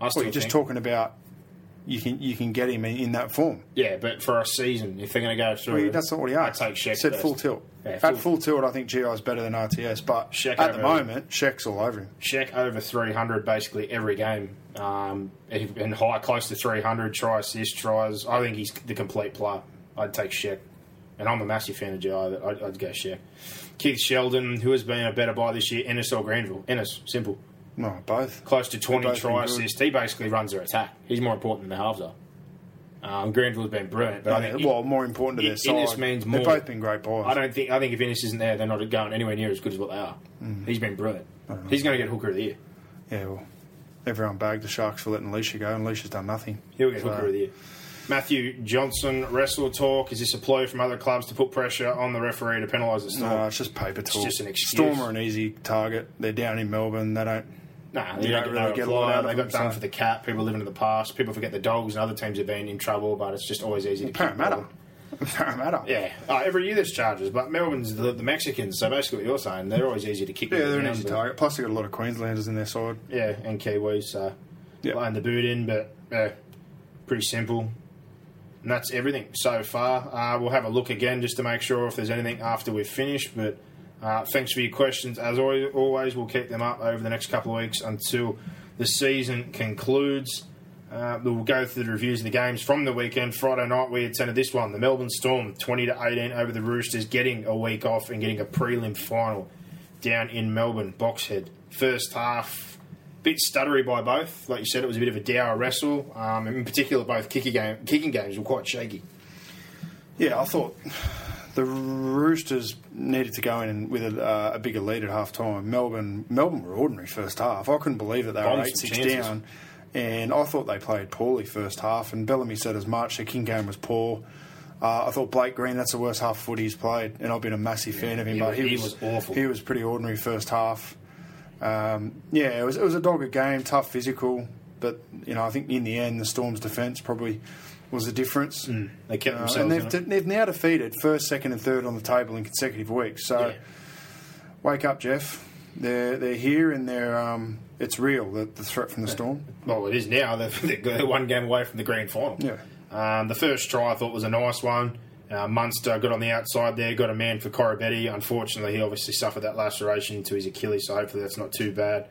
S2: I
S3: Well, you're just talking about you can you can get him in, in that form.
S2: Yeah, but for a season, if they're going to go through,
S3: Well, that's not what he
S2: I
S3: asked.
S2: take Sheck
S3: said
S2: first.
S3: full tilt.
S2: Yeah,
S3: At
S2: full-
S3: tilt, I think GI is better than RTS, but
S2: Sheck
S3: at the moment, Sheck's all over him.
S2: Sheck over 300 basically every game, um, and high close to 300 try assist tries. I think he's the complete player. I'd take Sheck, and I'm a massive fan of GI. I'd, I'd go Sheck. Keith Sheldon, who has been a better buy this year, Ennis or Granville? Ennis, simple.
S3: No, both.
S2: Close to 20
S3: They've
S2: try assists. He basically runs their attack. He's more important than the halves are. Um, Granville's been brilliant, but I think
S3: well, more important to their
S2: I- Ennis
S3: side.
S2: means
S3: They've both been great buyers.
S2: I don't think. I think if Ennis isn't there, they're not going anywhere near as good as what they are.
S3: Mm.
S2: He's been brilliant. He's going to get hooker of the year.
S3: Yeah, well, everyone bagged the Sharks for letting Alicia go, and Alicia's done nothing.
S2: He'll get
S3: So-
S2: hooker of the year. Matthew Johnson, wrestle talk. Is this a ploy from other clubs to put pressure on the referee to penalise the Storm?
S3: No, it's just paper talk.
S2: just an excuse.
S3: Storm are an easy target. They're down in Melbourne. They don't.
S2: Nah, they
S3: don't
S2: don't
S3: really get a lot out of
S2: They got done
S3: so-
S2: for the cat. People living in the past. People forget the dogs and other teams have been in trouble, but it's just always easy to keep
S3: Parramatta.
S2: going. [laughs]
S3: Parramatta.
S2: Yeah, uh, every year there's charges, but Melbourne's the, the Mexicans. So basically, what you're saying, they're always easy to kick.
S3: Yeah, they're an easy
S2: but-
S3: target. Plus, they got a lot of Queenslanders in their side.
S2: Yeah, and Kiwis, so
S3: Yeah.
S2: laying the boot in, but yeah, pretty simple. And that's everything so far. Uh, we'll have a look again just to make sure if there's anything after we've finished. But uh, thanks for your questions. As always, always, we'll keep them up over the next couple of weeks until the season concludes. Uh, we'll go through the reviews of the games from the weekend. Friday night, we attended this one: the Melbourne Storm, twenty to eighteen over the Roosters, getting a week off and getting a prelim final down in Melbourne, Boxhead. First half, bit stuttery by both. Like you said, it was a bit of a dour wrestle. Um, in particular, both kicking, game, kicking games were quite shaky.
S3: Yeah, I thought the Roosters needed to go in with a, uh, a bigger lead at half time. Melbourne, Melbourne were ordinary first half. I couldn't believe that they were
S2: 8
S3: 6
S2: chances.
S3: down, and I thought they played poorly first half. And Bellamy said as much. The King game was poor. Uh, I thought Blake Green, that's the worst half footy he's played, and I've been a massive fan of him. but he, was
S2: awful.
S3: He was pretty ordinary first half. Um, yeah, it was it was a dogged game, tough physical, but you know I think in the end the Storm's defence probably was the difference.
S2: They kept
S3: Uh,
S2: themselves.
S3: and they've, they've now defeated first, second, and third on the table in consecutive weeks. So,
S2: Yeah.
S3: wake up, Jeff. They're they're here and they're um, it's real. The, the threat from the storm.
S2: Well, it is now. [laughs] They're, they're one game away from the grand final.
S3: Yeah.
S2: Um, the first try I thought was a nice one. Uh, Munster got on the outside there, got a man for Koroibete. Unfortunately, he obviously suffered that laceration to his Achilles, so hopefully that's not too bad.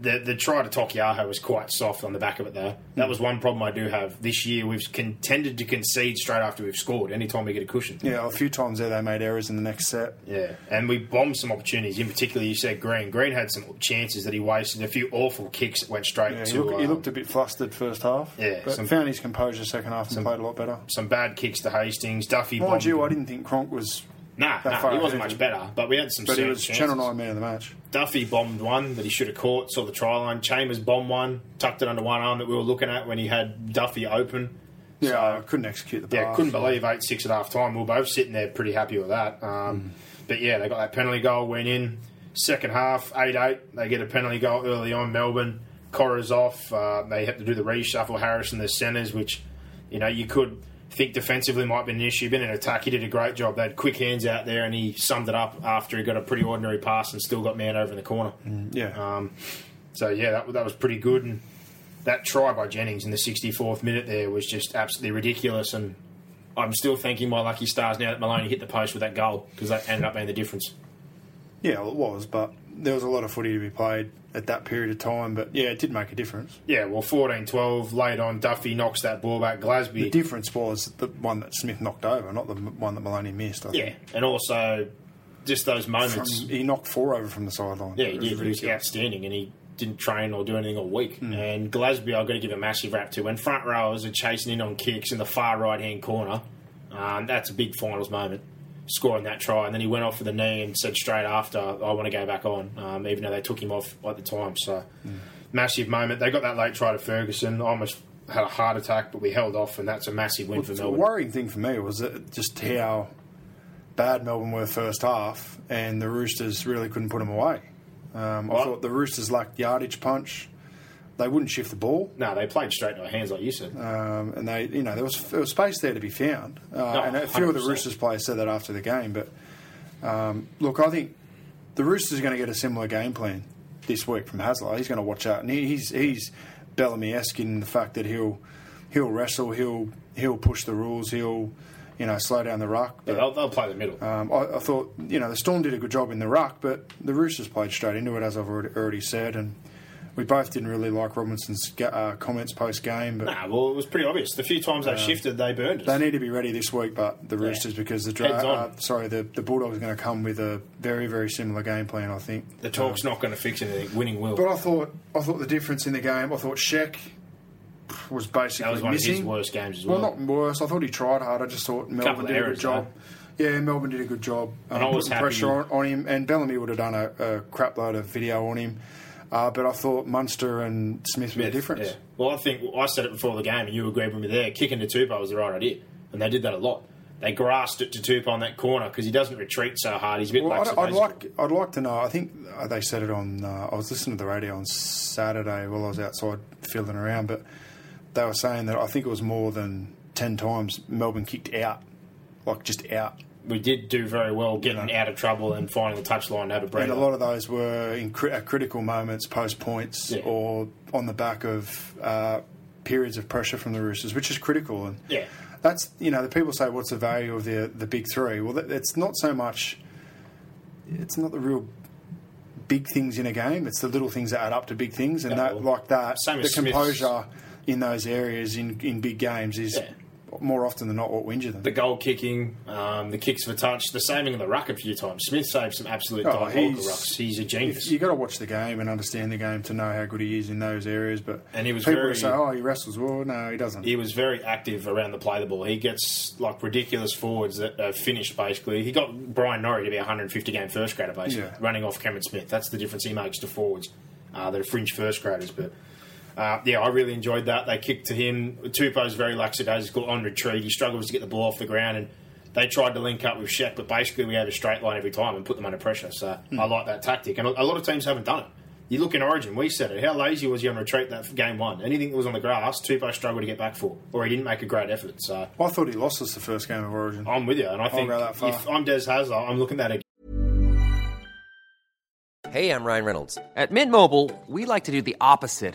S2: The, the try to Taukeiaho was quite soft on the back of it, though. That was one problem I do have. This year, we've contended to concede straight after we've scored, anytime we get a cushion.
S3: Yeah, a few times there they made errors in the next set.
S2: Yeah, and we bombed some opportunities. In particular, you said Green. Green had some chances that he wasted. A few awful kicks that went straight
S3: Yeah,
S2: to.
S3: he, looked, he
S2: um,
S3: looked a bit flustered first half.
S2: Yeah,
S3: but
S2: some-
S3: found his composure second half and played a lot better.
S2: some bad kicks to Hastings. Duffy.
S3: Mind
S2: bombed-
S3: you, I didn't think Cronk was,
S2: Nah,
S3: that
S2: nah, he wasn't much better. But we had some.
S3: but he was
S2: chances.
S3: Channel Nine man of the match.
S2: Duffy bombed one that he should have caught. Saw the try line. Chambers bombed one, tucked it under one arm that we were looking at when he had Duffy open.
S3: Yeah, I couldn't execute the pass.
S2: Yeah, couldn't believe eight six at half time. We were both sitting there pretty happy with that. Um, But yeah, they got that penalty goal, went in. Second half, 8 8. They get a penalty goal early on. Melbourne, Cora's off. Uh, they have to do the reshuffle. Harrison, the centres, which, you know, you could think defensively might be an issue. But in attack, he did a great job. They had quick hands out there, and he summed it up after he got a pretty ordinary pass and still got man over in the corner.
S3: Yeah.
S2: Um, so yeah, that, that was pretty good. And that try by Jennings in the 64th minute there was just absolutely ridiculous. And I'm still thanking my lucky stars now that Maloney hit the post with that goal because that ended up being the difference.
S3: yeah, well, it was, but there was a lot of footy to be played at that period of time. But yeah, it did make a difference.
S2: Yeah, well, 14-12 late on, Duffy knocks that ball back. Glasby.
S3: The difference was the one that Smith knocked over, not the one that Maloney missed. I
S2: yeah,
S3: think.
S2: and also just those
S3: From,
S2: moments.
S3: he knocked four over from the sideline.
S2: Yeah, he
S3: was
S2: did. He was outstanding, and he didn't train or do anything all week.
S3: Hmm.
S2: And Glasby, I've got to give a massive rap to. When front rowers are chasing in on kicks in the far right hand corner, um, that's a big finals moment. Scoring that try, and then he went off with a knee and said straight after, "I want to go back on," um, even though they took him off at the time. So,
S3: Hmm.
S2: massive moment. They got that late try to Ferguson. I almost had a heart attack, but we held off, and that's a massive win for Melbourne.
S3: The worrying thing for me was that just how bad Melbourne were first half, and the Roosters really couldn't put them away. Um, I thought the Roosters lacked yardage punch. They wouldn't shift the ball.
S2: No, they played straight to our hands, like you said.
S3: Um, and they, you know, there was there was space there to be found. Uh,
S2: Oh,
S3: and a few of the Roosters players said that after the game. But um, look, I think the Roosters are going to get a similar game plan this week from Hasler. He's going to watch out, and he, he's he's Bellamy-esque in the fact that he'll he'll wrestle, he'll he'll push the rules, he'll you know slow down the ruck.
S2: Yeah,
S3: But,
S2: they'll, they'll play the middle.
S3: um, I, I thought you know the Storm did a good job in the ruck, but the Roosters played straight into it, as I've already, already said, and. We both didn't really like Robinson's uh, comments post game, but
S2: nah, well, it was pretty obvious. The few times they shifted, they burned us.
S3: they need to be ready this week, but the Roosters because the dra- uh, sorry the the Bulldogs are going to come with a very very similar game plan. I think
S2: the talk's not going to fix anything. Winning will.
S3: But I thought I thought the difference in the game. I thought Sheck was basically
S2: that was one
S3: missing.
S2: of his worst games as
S3: well,
S2: well.
S3: not worse. I thought he tried hard. I just thought Melbourne did a good job. Yeah, Melbourne did a good job.
S2: And I was
S3: putting
S2: happy-
S3: pressure on, on him, and Bellamy would have done a, a crap load of video on him. Uh, but I thought Munster and Smith made a difference.
S2: Yeah. Well, I think I said it before the game, and you agreed with me there. Kicking to Tupou was the right idea, and they did that a lot. They grasped it to Tupou on that corner because he doesn't retreat so hard. He's a bit
S3: Well, I'd, I'd like I'd like to know. I think uh, they said it on. Uh, I was listening to the radio on Saturday while I was outside fiddling around, but they were saying that I think it was more than ten times Melbourne kicked out, like just out,
S2: We did do very well getting out of trouble and finding the touchline to have a break.
S3: and a lot of those were in cri- at critical moments, post points,
S2: Yeah.
S3: or on the back of uh, periods of pressure from the Roosters, which is critical. And
S2: Yeah.
S3: that's you know the people say what's the value of the the big three? Well, that, it's not so much. It's not the real big things in a game. It's the little things that add up to big things, and
S2: Yeah,
S3: that
S2: well,
S3: like that. the composure in those areas in in big games is
S2: Yeah.
S3: More often than not what wins you them.
S2: the goal kicking, um, the kicks for touch, the saving of the ruck a few times. Smith saved some absolute
S3: Oh,
S2: diabolical rucks. He's a genius.
S3: You've got to watch the game and understand the game to know how good he is in those areas. But
S2: And he was
S3: people
S2: very-
S3: say, "Oh, he wrestles." Well, no, he doesn't.
S2: he was very active around the play the ball. He gets like ridiculous forwards that are finished basically. He got Bryan Norrie to be a 150 game first grader basically,
S3: Yeah.
S2: running off Cameron Smith. That's the difference he makes to forwards. Uh, they're fringe first graders, but. Uh, yeah, I really enjoyed that. They kicked to him. Tupou's very lackadaisical on retreat. He struggles to get the ball off the ground, and they tried to link up with Sheck, but basically we had a straight line every time and put them under pressure. So I like that tactic, and a a lot of teams haven't done it. You look in Origin, we said it. How lazy was he on retreat that game one? Anything that was on the grass, Tupou struggled to get back for, or he didn't make a great effort. So
S3: I thought he lost us the first game of Origin.
S2: I'm with you, and I think
S3: go that
S2: if I'm Des Hasler, I'm looking at it.
S4: Hey, I'm Ryan Reynolds. At Mint Mobile, we like to do the opposite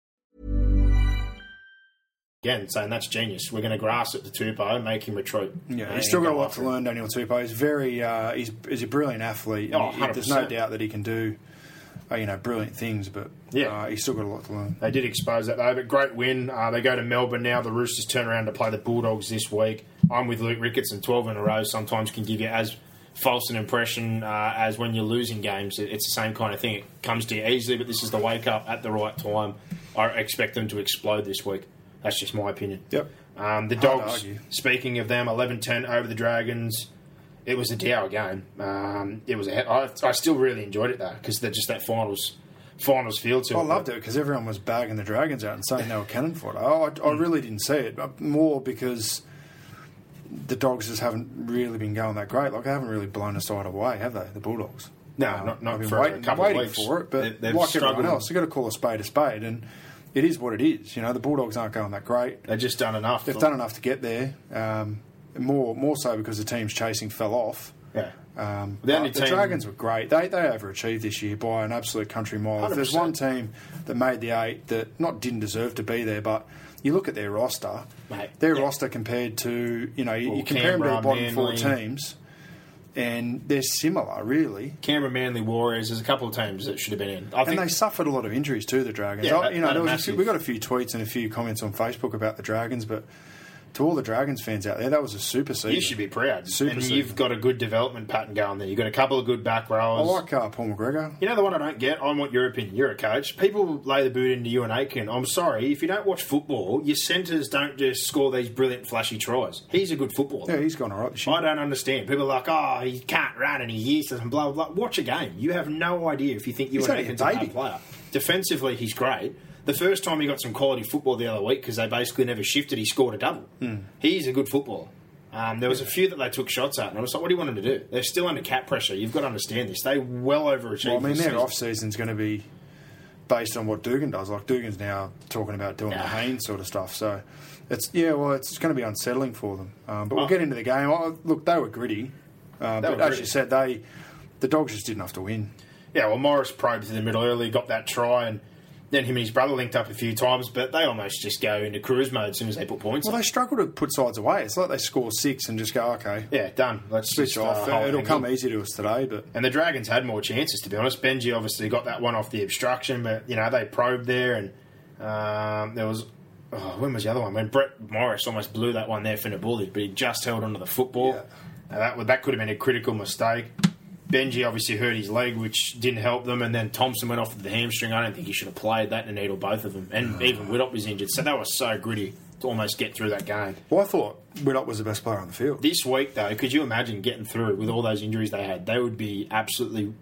S2: Again, saying that's genius. We're going to grass it to Tupou, make him retreat.
S3: Yeah, he's still got a lot to learn, Daniel Tupou. He's very, uh, he's, he's a brilliant athlete.
S2: Oh,
S3: He- There's no doubt that he can do, uh, you know, brilliant things, but
S2: Yeah.
S3: uh, he's still got a lot to learn.
S2: They did expose that though, but great win. Uh, they go to Melbourne now. The Roosters turn around to play the Bulldogs this week. I'm with Luke Ricketts, and 12 in a row sometimes can give you as false an impression uh, as when you're losing games. It- It's the same kind of thing. It comes to you easily, but this is the wake up at the right time. I expect them to explode this week. That's just my opinion.
S3: Yep.
S2: Um, the Dogs, speaking of them, 11 10 over the Dragons. It was a Dow game. Um, it was a, I, I still really enjoyed it though because they're just that finals finals feel to
S3: I
S2: it.
S3: loved it because everyone was bagging the Dragons out and saying they were cannon fodder. I, I, I really didn't see it, but more because the Dogs just haven't really been going that great. Like, they haven't really blown a side away, have they, the Bulldogs?
S2: No,
S3: Uh,
S2: not- not
S3: I've been
S2: for a
S3: waiting,
S2: couple of
S3: waiting
S2: weeks.
S3: for it, but
S2: They- they've
S3: like
S2: struggled.
S3: everyone else, you've got to call a spade a spade, and it is what it is. You know, the Bulldogs aren't going that great.
S2: They've just done enough.
S3: They've done enough to get there. Um, more, more so because the teams chasing fell off.
S2: Yeah.
S3: Um,
S2: The only
S3: the Dragons were great. They they overachieved this year by an absolute country mile. If there's one team that made the eight that not didn't deserve to be there, but you look at their roster,
S2: Mate,
S3: their
S2: yeah.
S3: roster compared to you know you,
S2: Well,
S3: you compare them to the
S2: Canberra,
S3: bottom four teams, and they're similar really.
S2: Canberra Manly Warriors. There's a couple of teams that should have been in. I
S3: And
S2: think
S3: they suffered a lot of injuries too. The Dragons,
S2: Yeah,
S3: I- you know, there was a few, we got a few tweets and a few comments on Facebook about the Dragons, but to all the Dragons fans out there, that was a super season.
S2: You should be proud.
S3: Super
S2: and
S3: season.
S2: you've got a good development pattern going there. You've got a couple of good back
S3: I like uh, Paul McGregor.
S2: You know the one I don't get? I want your opinion. You're a coach. People lay the boot into you and Aitken. I'm sorry, if you don't watch football, your centres don't just score these brilliant, flashy tries. He's a good footballer.
S3: Yeah, he's gone all right.
S2: I don't understand. People are like, oh, he can't run and he's useless and blah, blah, blah. Watch a game. You have no idea if you think you
S3: He's
S2: and
S3: only a
S2: a bad player. Defensively, he's great. The first time he got some quality football the other week, because they basically never shifted, he scored a double.
S3: Hmm.
S2: He's a good footballer. Um, there was a few that they took shots at, and I was like, what do you want them to do? They're still under cap pressure. You've got to understand this. They well overachieved.
S3: Well, I mean, their
S2: season.
S3: off season's going to be based on what Dugan does. Like Dugan's now talking about doing the
S2: Nah.
S3: Haynes sort of stuff. So it's yeah, well, it's going to be unsettling for them. Um, but we'll
S2: Oh.
S3: get into the game. Oh, look, they were gritty, uh,
S2: They
S3: but
S2: were
S3: as
S2: gritty.
S3: you said, they the Dogs just didn't have to win.
S2: Yeah, well, Morris probed to the middle early, got that try, and then him and his brother linked up a few times, but they almost just go into cruise mode as soon as they put points
S3: Well,
S2: on.
S3: they struggle to put sides away. It's like they score six and just go, okay,
S2: Yeah, done. Let's
S3: switch
S2: just,
S3: off.
S2: uh,
S3: It'll come easy to us today, but
S2: And the Dragons had more chances, to be honest. Benji obviously got that one off the obstruction, but you know they probed there, and um, there was oh, when was the other one? When Brett Morris almost blew that one there for Nabulli, but he just held onto the football.
S3: Yeah.
S2: Now, that would- that could have been a critical mistake. Benji obviously hurt his leg, which didn't help them, and then Thompson went off with the hamstring. I don't think he should have played that in or both of them, and even Widdop was injured, so that was so gritty to almost get through that game.
S3: well, I thought Widdop was the best player on the field.
S2: This week, though, could you imagine getting through with all those injuries they had? They would be absolutely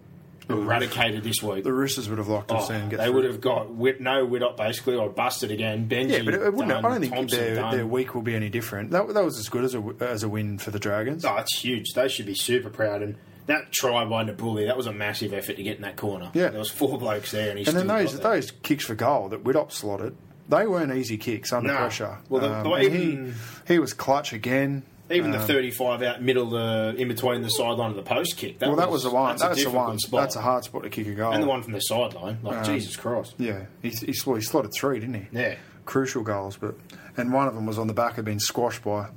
S2: eradicated this week.
S3: The Roosters would have liked to have
S2: Oh,
S3: get
S2: they
S3: through.
S2: would have got Whit, no Widdop basically, or busted again. Benji,
S3: Yeah, but it, it wouldn't.
S2: done,
S3: I don't think
S2: Thompson
S3: their,
S2: done.
S3: their week will be any different. That, that was as good as a as a win for the Dragons.
S2: Oh, it's huge. They should be super proud. And that try by Nabulli, that was a massive effort to get in that corner.
S3: Yeah.
S2: there was four blokes there, and he
S3: And then those those kicks for goal that Widdop slotted, they weren't easy kicks under
S2: No.
S3: pressure.
S2: Well, the-
S3: Um,
S2: the even-
S3: he, he was clutch again.
S2: Even
S3: Um,
S2: the 35 out middle, uh, in between the sideline of the post kick. That
S3: well, that was the one.
S2: That's, a
S3: That's the one.
S2: Spot.
S3: That's a hard spot to kick a goal.
S2: And the one from the sideline. Like, Jesus Christ.
S3: Yeah, he, he, he slotted three, didn't he?
S2: Yeah.
S3: Crucial goals, but and one of them was on the back of being squashed by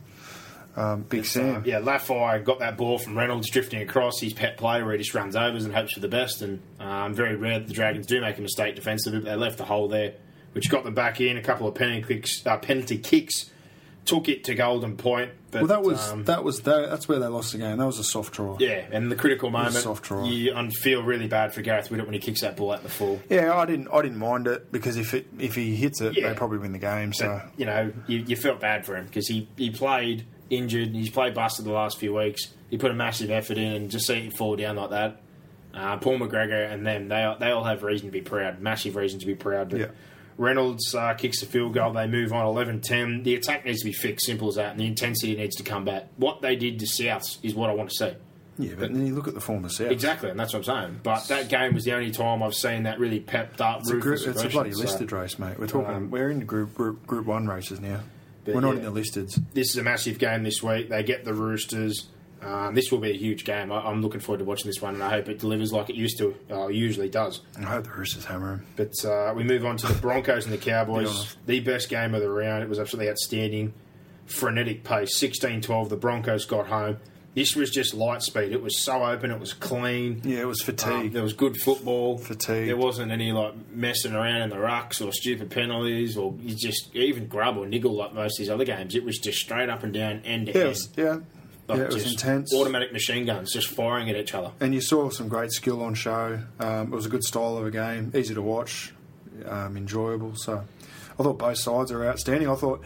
S3: um, Big Sam.
S2: Uh, yeah, Laffey got that ball from Reynolds drifting across his pet play where he just runs overs and hopes for the best. And um, very rare that the Dragons do make a mistake defensively, but they left the hole there, which got them back in. A couple of penalty kicks, uh, penalty kicks took it to Golden Point. But,
S3: Well, that was
S2: um,
S3: that was that, that's where they lost the game. That was a soft draw.
S2: yeah, and the critical moment,
S3: soft draw.
S2: you feel really bad for Gareth Widdop when he kicks that ball at the full.
S3: Yeah, I didn't I didn't mind it because if it if he hits it,
S2: Yeah.
S3: they probably win the game. So
S2: But, you know, you, you felt bad for him because he, he played injured. He's played busted the last few weeks. He put a massive effort in, and just seeing it fall down like that. Uh, Paul McGregor and them, they all- they all have reason to be proud, massive reason to be proud. But
S3: Yeah.
S2: Reynolds uh, kicks the field goal. They move on 11-10. The attack needs to be fixed, simple as that, and the intensity needs to come back. What they did to Souths is what I want to see.
S3: yeah, but then you look at the former South.
S2: Exactly, and that's what I'm saying. But that game was the only time I've seen that really pepped up.
S3: It's a, group, it's a bloody
S2: so-
S3: listed race, mate. We're talking.
S2: Um,
S3: we're in the group, group group one races now.
S2: But
S3: We're not
S2: yeah.
S3: in the listeds.
S2: this is a massive game this week. They get the Roosters. Um, this will be a huge game. I, I'm looking forward to watching this one, and I hope it delivers like it used to. Uh, usually does.
S3: I hope the Roosters hammer him.
S2: But uh, we move on to the Broncos and the Cowboys. The best game of the round. It was absolutely outstanding. Frenetic pace. 16-12. The Broncos got home. This was just light speed. It was so open. It was clean.
S3: Yeah, it was
S2: Um,
S3: fatigue.
S2: there was good football.
S3: Fatigue.
S2: There wasn't any like messing around in the rucks or stupid penalties or you just even grub or niggle like most of these other games. It was just straight up and down, end to
S3: yeah,
S2: end.
S3: was, yeah,
S2: Like,
S3: yeah, it was intense.
S2: Automatic machine guns just firing at each other.
S3: And you saw some great skill on show. Um, it was a good style of a game, easy to watch, um, enjoyable. So I thought both sides are outstanding. I thought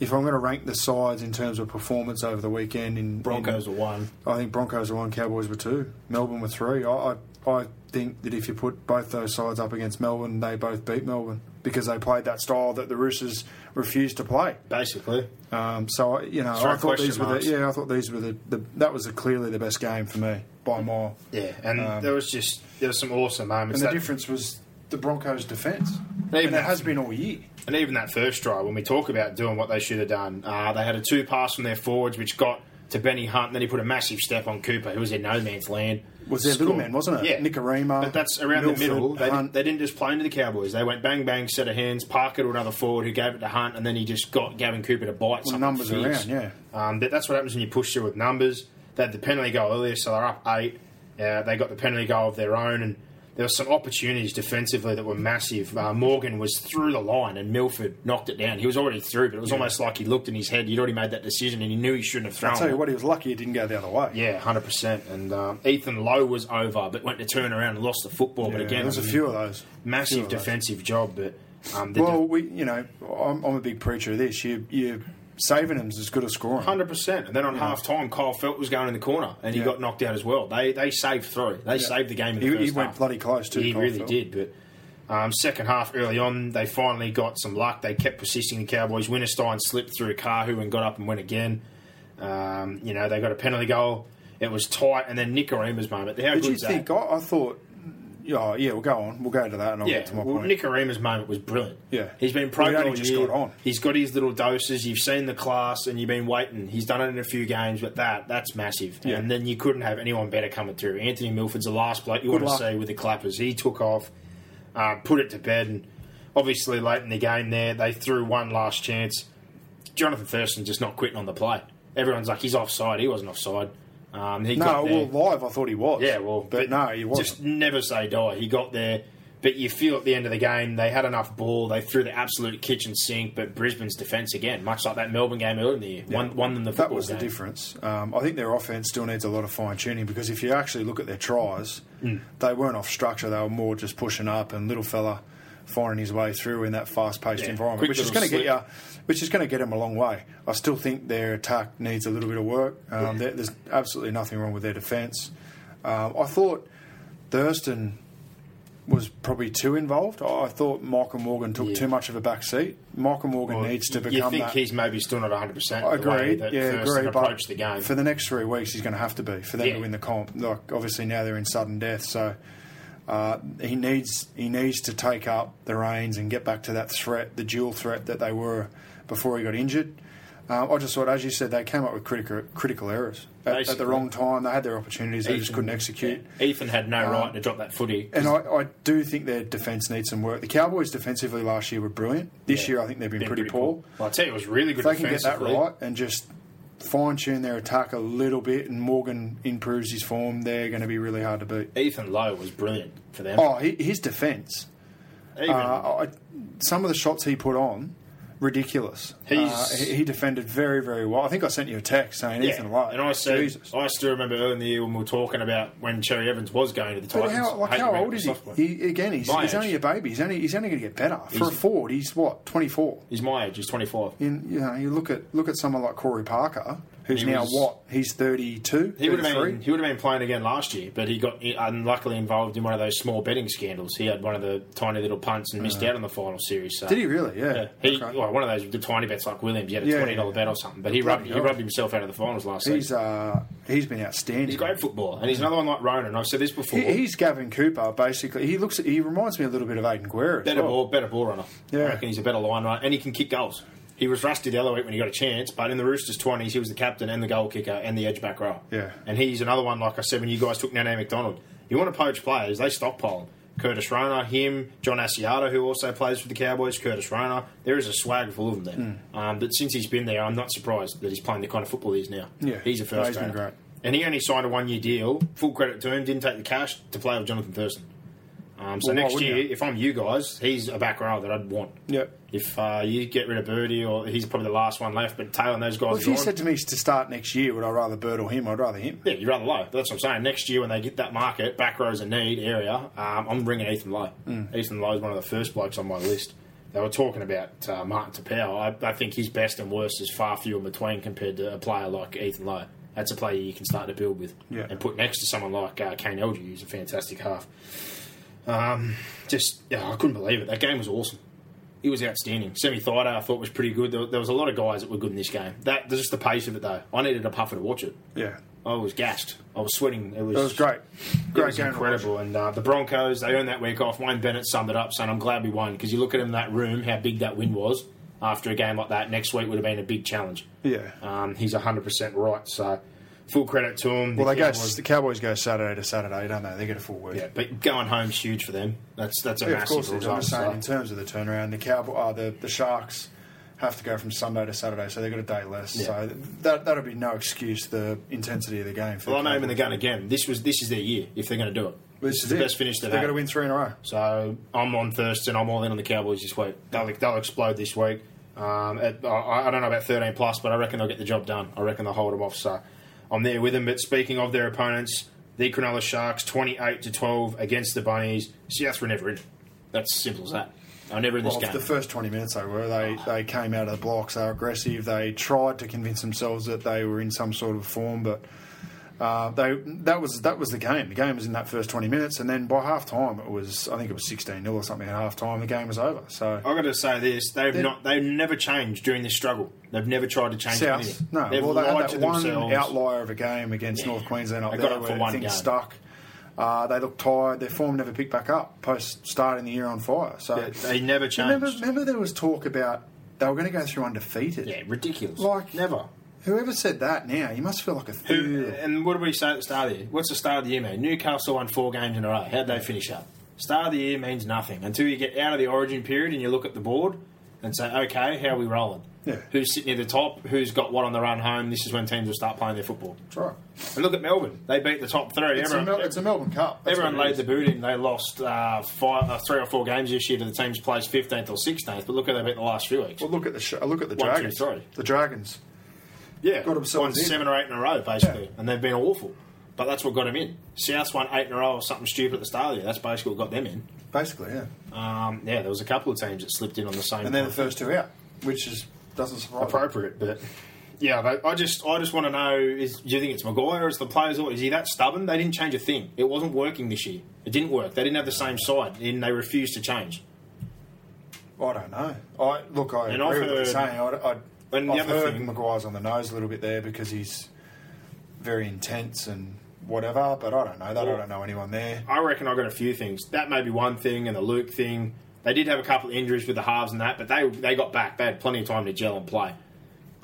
S3: if I'm going to rank the sides in terms of performance over the weekend, in
S2: Broncos
S3: in,
S2: were one.
S3: I think Broncos were one, Cowboys were two, Melbourne were three. I, I, I think that if you put both those sides up against Melbourne, they both beat Melbourne because they played that style that the Roosters refused to play.
S2: Basically,
S3: Um, so you know,
S2: Throw
S3: I thought these were the, yeah, I thought these were the, the that was clearly the best game for me by a mile.
S2: yeah. And there was just there was some awesome moments.
S3: Um, And the
S2: That-
S3: difference was the Broncos' defence.
S2: Even
S3: And it
S2: that-
S3: has been all year.
S2: And even that first try, when we talk about doing what they should have done, uh, they had a two pass from their forwards, which got to Benny Hunt, and then he put a massive step on Cooper, who was in no man's land.
S3: Was their little man, wasn't it?
S2: Yeah.
S3: Nikorima,
S2: But that's around
S3: Milford,
S2: the middle. They,
S3: Hunt.
S2: didn't, they didn't just play into the Cowboys. They went bang, bang, set of hands, Parker to another forward who gave it to Hunt, and then he just got Gavin Cooper to bite
S3: Well, numbers
S2: fierce.
S3: around,
S2: Um, that, that's what happens when you push through with numbers. They had the penalty goal earlier, so they're up eight. Uh, they got the penalty goal of their own, and there were some opportunities defensively that were massive. Uh, Morgan was through the line and Milford knocked it down. He was already through, but it was almost like he looked in his head. He'd already made that decision and he knew he shouldn't have thrown
S3: I'll tell you what, he was lucky it didn't go the other way.
S2: Yeah, hundred percent. And um, Ethan Lowe was over, but went to turn around and lost the football. but again,
S3: there's a
S2: was a
S3: few of those.
S2: Massive
S3: of those.
S2: defensive job. But um,
S3: Well, we, you know, I'm, I'm a big preacher of this. You, you saving them's as good as scoring.
S2: Hundred percent, and then on half time, Kyle Feldt was going in the corner, and he
S3: Yeah.
S2: got knocked out as well. They they saved through. They saved the game in the
S3: He- he went bloody close too,
S2: He
S3: Kyle
S2: really
S3: Feldt.
S2: did. But um, second half, early on, they finally got some luck. They kept persisting. The Cowboys. Winterstein slipped through Kahu and got up and went again. Um, you know, they got a penalty goal. It was tight, and then Nikorima's moment. How
S3: Did you think? I, I thought. Yeah, yeah, we'll go on. We'll go to that, and I'll
S2: Yeah,
S3: get to my
S2: well,
S3: point.
S2: Nick Arima's moment was brilliant.
S3: Yeah.
S2: he's been
S3: Well,
S2: pro
S3: he
S2: all
S3: just
S2: year.
S3: Got on.
S2: He's got his little doses. You've seen the class, and you've been waiting. He's done it in a few games, but that that's massive.
S3: Yeah.
S2: And then you couldn't have anyone better coming through. Anthony Milford's the last bloke you
S3: Good
S2: want to see with the clappers. He took off, uh, put it to bed, and obviously late in the game there they threw one last chance. Jonathan Thurston just not quitting on the play. Everyone's like he's offside. He wasn't offside. Um, he
S3: no,
S2: got there.
S3: well, live I thought he was.
S2: Yeah, well,
S3: but, no, he wasn't.
S2: Just never say die. He got there, but you feel at the end of the game they had enough ball. They threw the absolute kitchen sink. But Brisbane's defence again, much like that Melbourne game earlier in the year, won, won them the
S3: that was
S2: game.
S3: the difference. Um, I think their offense still needs a lot of fine tuning because if you actually look at their tries,
S2: Mm.
S3: they weren't off structure. They were more just pushing up and little fella finding his way through in that fast-paced
S2: Yeah,
S3: environment, which is going to get you, which is going to get them a long way. I still think their attack needs a little bit of work. Um, there- There's absolutely nothing wrong with their defence. Um, I thought Thurston was probably too involved. I I thought Michael Morgan took
S2: Yeah.
S3: too much of a back seat. Michael Morgan
S2: Well,
S3: needs to become.
S2: you think
S3: that.
S2: he's maybe still not 100. percent
S3: I
S2: the way
S3: agree.
S2: that
S3: Yeah,
S2: Thurston
S3: agree.
S2: The game.
S3: for the next three weeks, he's going to have to be for them
S2: Yeah.
S3: to win the comp. Like obviously now they're in sudden death, so uh, he needs he needs to take up the reins and get back to that threat, the dual threat that they were before he got injured. Um, I just thought, as you said, they came up with critical critical errors at, at the wrong time. They had their opportunities, they just
S2: Ethan-
S3: couldn't execute.
S2: yeah, Ethan had no
S3: Um,
S2: right to drop that footy.
S3: And I, I do think their defence needs some work. The Cowboys defensively last year were brilliant. This
S2: Yeah.
S3: year, I think they've been,
S2: Been
S3: pretty, poor.
S2: Well, I tell you, it was really good.
S3: If they can get that right and just fine tune their attack a little bit, and Morgan improves his form, they're going to be really hard to beat.
S2: Ethan Lowe was brilliant for them.
S3: Oh, his defence.
S2: Even,
S3: Uh, I, some of the shots he put on, ridiculous.
S2: He's-
S3: Uh, he, he defended very, very well. I think I sent you a text saying Ethan Lowe.
S2: and I said,
S3: Jesus.
S2: I still remember early in the year when we were talking about when Cherry Evans was going to the
S3: But how, like, how old is he? he again, he's, he's only a baby. He's only he's only going to get better. For
S2: He's-
S3: a forward, he's what twenty four.
S2: He's my age. He's 25.
S3: You know, you look at look at someone like Corey Parker, who's
S2: He
S3: now
S2: was-
S3: what? He's thirty two.
S2: He would have been he would have been playing again last year, but he got unluckily involved in one of those small betting scandals. He had one of the tiny little punts and missed out on the final series. So.
S3: Uh. Did he really? Yeah.
S2: Yeah, he
S3: Okay.
S2: well, one of those the tiny bets like Williams. He had a
S3: Yeah,
S2: twenty dollar
S3: yeah.
S2: bet or something, but he rubbed he rubbed himself out of the finals last
S3: He's
S2: season.
S3: uh, he's been outstanding.
S2: He's a great footballer, and he's another one like Ronan. I've said this before.
S3: He, he's Gavin Cooper, basically. He looks. He reminds me a little bit of Aidan Guerra.
S2: better
S3: well.
S2: ball, better ball runner.
S3: Yeah.
S2: I reckon he's a better line runner, and he can kick goals. He was rusty the other week when he got a chance, but in the Roosters twenties, he was the captain and the goal kicker and the edge back row.
S3: Yeah.
S2: and he's another one. Like I said, when you guys took Nene McDonald, you want to poach players, they stockpile them. Curtis Rona, him, John Asiata, who also plays for the Cowboys, Curtis Rona. There is a swag full of them there. Um, but since he's been there, I'm not surprised that he's playing the kind of football he is now.
S3: Yeah.
S2: he's a
S3: No,
S2: first.
S3: he's been great.
S2: And he only signed a one year deal. Full credit to him. Didn't take the cash to play with Jonathan Thurston. Um, so
S3: Well,
S2: next year,
S3: you?
S2: if I'm you guys, he's a back row that I'd want.
S3: Yep.
S2: If uh, you get rid of Birdie, or he's probably the last one left, but Taylor and those guys
S3: Well,
S2: are
S3: if you
S2: gone.
S3: said to me to start next year, would I rather Bird or him? I'd rather him.
S2: yeah, you're rather low. But that's what I'm saying. Next year, when they get that market, back row's a need area, um, I'm bringing Ethan Lowe.
S3: Mm.
S2: Ethan Lowe's one of the first blokes on my list. They were talking about uh, Martin Taupau. I, I think his best and worst is far few in between compared to a player like Ethan Lowe. That's a player you can start to build with
S3: Yeah.
S2: and put next to someone like uh, Kane Elgey, who's a fantastic half. Um, just, yeah, I couldn't believe it. That game was awesome. He was outstanding. Semi Thaiday, I thought was pretty good. There, there was a lot of guys that were good in this game. That just the pace of it, though. I needed a puffer to watch it.
S3: Yeah.
S2: I was gassed. I was sweating. It was,
S3: That was great.
S2: It
S3: Great
S2: was
S3: game.
S2: incredible. And uh, the Broncos, they earned that week off. Wayne Bennett summed it up, saying, "I'm glad we won because you look at him in that room, how big that win was. After a game like that, next week would have been a big challenge.
S3: Yeah.
S2: Um, he's 100 percent right. So full credit to them.
S3: Well,
S2: The
S3: they go. The Cowboys go Saturday to Saturday, don't they? They get a full week.
S2: yeah, but going home's huge for them. That's that's a
S3: Yeah, of
S2: massive
S3: course it is. I'm just saying, in terms of the turnaround, the Cowboy, uh, the the Sharks have to go from Sunday to Saturday, so they've got a day less.
S2: Yeah.
S3: So that that'll be no excuse. The intensity of the game. For
S2: Well,
S3: the
S2: I'm aiming the gun again. This was this is their year if they're going to do it.
S3: This
S2: is the
S3: it.
S2: best finish they've
S3: They've got to win three in a row.
S2: So I'm on Thurston. I'm all in on the Cowboys this week. They'll, they'll explode this week. Um, at, I, I don't know about 13 plus, but I reckon they'll get the job done. I reckon they'll hold them off. So I'm there with them. But speaking of their opponents, the Cronulla Sharks 28 to 12 against the Bunnies. Souths were never in. That's simple as that. Were never in this
S3: Well,
S2: game.
S3: the first 20 minutes they were. They, they came out of the blocks. They were aggressive. They tried to convince themselves that they were in some sort of form, but uh, they that was that was the game. The game was in that first 20 minutes, and then by half time it was I think it was 16 0 or something at half time. The game was over. So
S2: I've got to say this: they've not, they've never changed during this struggle. They've never tried to change
S3: South,
S2: anything.
S3: no.
S2: They've
S3: well, they
S2: lied
S3: had
S2: to
S3: that one
S2: themselves.
S3: outlier of a game against
S2: Yeah.
S3: North Queensland up
S2: They
S3: there
S2: got it for one
S3: things
S2: game.
S3: stuck. Uh, they looked tired. Their form never picked back up post starting the year on fire. So
S2: Yeah, they never
S3: Remember,
S2: changed.
S3: remember there was talk about they were going to go through undefeated.
S2: Yeah, ridiculous.
S3: Like
S2: never.
S3: Whoever said that now, you must feel like a
S2: Who,
S3: fool.
S2: and what did we say at the start of the year? What's the start of the year mean? Newcastle won four games in a row. How'd they finish up? Start of the year means nothing until you get out of the origin period and you look at the board and say, okay, how are we rolling?
S3: Yeah.
S2: Who's sitting near the top? Who's got what on the run home? This is when teams will start playing their football.
S3: That's right.
S2: And look at Melbourne. They beat the top three.
S3: It's, a, Mel- it's a Melbourne Cup. That's
S2: Everyone
S3: what it
S2: laid
S3: is.
S2: the boot in. They lost uh, five, uh, three or four games this year to the teams placed 15th or 16th. But look how they beat the last few weeks.
S3: Well, look at the sh- look at the
S2: One, two,
S3: Dragons.
S2: three.
S3: The Dragons.
S2: Yeah,
S3: Got themselves
S2: won
S3: in.
S2: seven or eight in a row, basically,
S3: Yeah.
S2: and they've been awful. But that's what got them in. South won eight in a row or something stupid at the start of the year. That's basically what got them in.
S3: Basically, yeah.
S2: Um, yeah, there was a couple of teams that slipped in on the same.
S3: And they're the first two out, which is doesn't surprise me.
S2: appropriate, but yeah, I just I just want to know: is do you think it's Maguire? Or is the players? Or is he that stubborn? They didn't change a thing. It wasn't working this year. It didn't work. They didn't have the same side, and they refused to change.
S3: I don't know. I look. I
S2: And
S3: agree
S2: I've
S3: with what you're saying. I, I,
S2: And
S3: I've heard
S2: thing-
S3: Maguire's on the nose a little bit there because he's very intense and whatever. But I don't know. That I don't know anyone there.
S2: I reckon I got a few things. That may be one thing, and the Luke thing. They did have a couple of injuries with the halves and that, but they they got back. They had plenty of time to gel and play.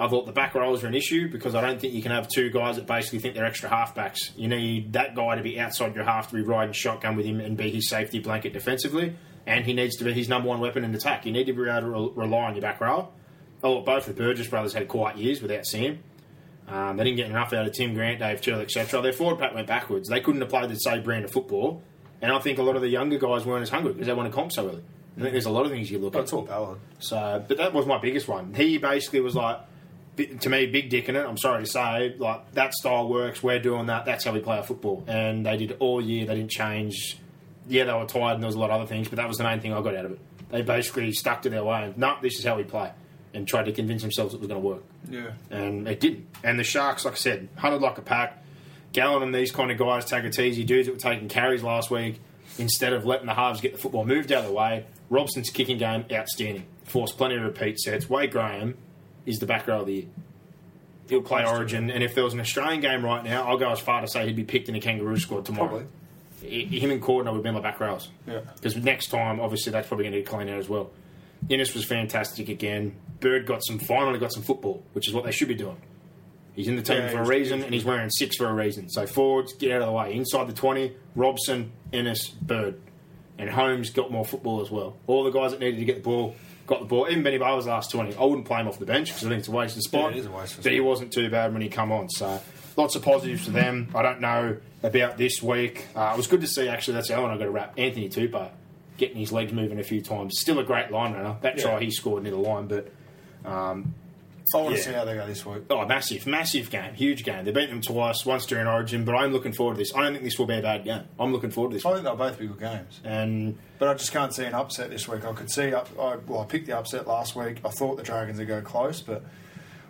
S2: I thought the back rows were an issue because I don't think you can have two guys that basically think they're extra halfbacks. You need that guy to be outside your half to be riding shotgun with him and be his safety blanket defensively, and he needs to be his number one weapon in attack. You need to be able to re- rely on your back row. Thought both the Burgess brothers had quiet years without him. Um, they didn't get enough out of Tim Grant, Dave Tyrrell, etc. Their forward pack went backwards. They couldn't have played the same brand of football, and I think a lot of the younger guys weren't as hungry because they want to comp so early. I think there's a lot of things you look at.
S3: That's all valid.
S2: So, but that was my biggest one. He basically was like, to me, big dick in it. I'm sorry to say, like that style works. We're doing that. That's how we play our football. And they did all year. They didn't change. Yeah, they were tired and there was a lot of other things, but that was the main thing I got out of it. They basically stuck to their way no, this is how we play, and tried to convince themselves it was going to work.
S3: Yeah.
S2: And it didn't. And the Sharks, like I said, hunted like a pack. Gallen and these kind of guys take it easy. Dudes that were taking carries last week instead of letting the halves get the football moved out of the way. Robson's kicking game, outstanding. Forced plenty of repeat sets. Wade Graham is the back row of the year. He'll play Origin, and if there was an Australian game right now, I'll go as far to say he'd be picked in a Kangaroo squad tomorrow.
S3: Probably.
S2: Him and Cordner would be my back rows.
S3: Yeah.
S2: Because next time, obviously, that's probably going to get clean out as well. Ennis was fantastic again. Bird got some, finally got some football, which is what they should be doing. He's in the team
S3: Yeah,
S2: for a reason, and he's wearing six for a reason. So forwards, get out of the way. Inside the 20, Robson, Ennis, Bird. And Holmes got more football as well. All the guys that needed to get the ball got the ball. Even Benny Barba's last 20. I wouldn't play him off the bench because I think it's a wasted spot.
S3: Yeah, it is a wasted
S2: But he wasn't too bad when he come on. So lots of positives for them. I don't know about this week. Uh, it was good to see, actually, that's the other one i got to wrap. Anthony Tupou getting his legs moving a few times. Still a great line runner. That
S3: Yeah.
S2: try he scored near the line, but
S3: I want to see how they go this week.
S2: Oh, massive, massive game, huge game. They beat them twice, once during Origin, but I'm looking forward to this. I don't think this will be a bad game. I'm looking forward to this.
S3: I think they'll both be good games.
S2: And
S3: But I just can't see an upset this week. I could see up. I, well, I picked the upset last week. I thought the Dragons would go close, but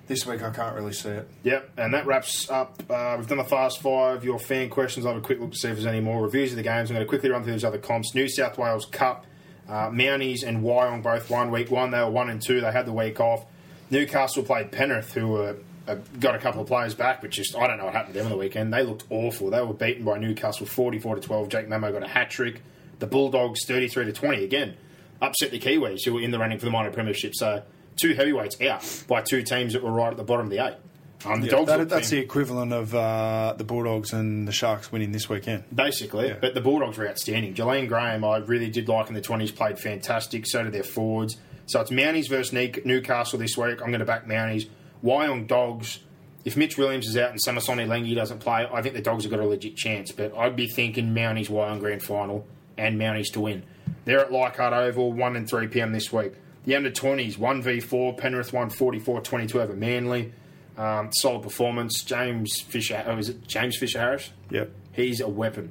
S3: this week I can't really see it.
S2: yep, and that wraps up. Uh, we've done the fast five. Your fan questions. I'll have a quick look to see if there's any more reviews of the games. I'm going to quickly run through these other comps. New South Wales Cup, uh, Mounties and Wyong both won week one. They were one and two. They had the week off. Newcastle played Penrith, who were. Uh, got a couple of players back, but just I don't know what happened to them on the weekend. They looked awful. They were beaten by Newcastle forty-four to twelve. Jake Mamo got a hat trick. The Bulldogs thirty-three to twenty again upset the Kiwis, who were in the running for the minor premiership. So two heavyweights out by two teams that were right at the bottom of the eight. Um, the Dogs
S3: That-
S2: looked
S3: that's the equivalent of uh, the Bulldogs and the Sharks winning this weekend.
S2: basically.
S3: Yeah.
S2: But the Bulldogs were outstanding. Jolene Graham, I really did like in the twenties. Played fantastic. So did their forwards. So it's Mounties versus Newcastle this week. I'm going to back Mounties. Wyong Dogs. if Mitch Williams is out and Samasoni Lengi doesn't play, I think the Dogs have got a legit chance. But I'd be thinking Mounties Wyong grand final and Mounties to win. They're at Leichhardt Oval, 1 and 3 pm this week. The under 20s, 1v4, Penrith 144 22 over Manly. Um, solid performance. James Fisher, oh, is it James Fisher Harris?
S3: Yep.
S2: He's a weapon.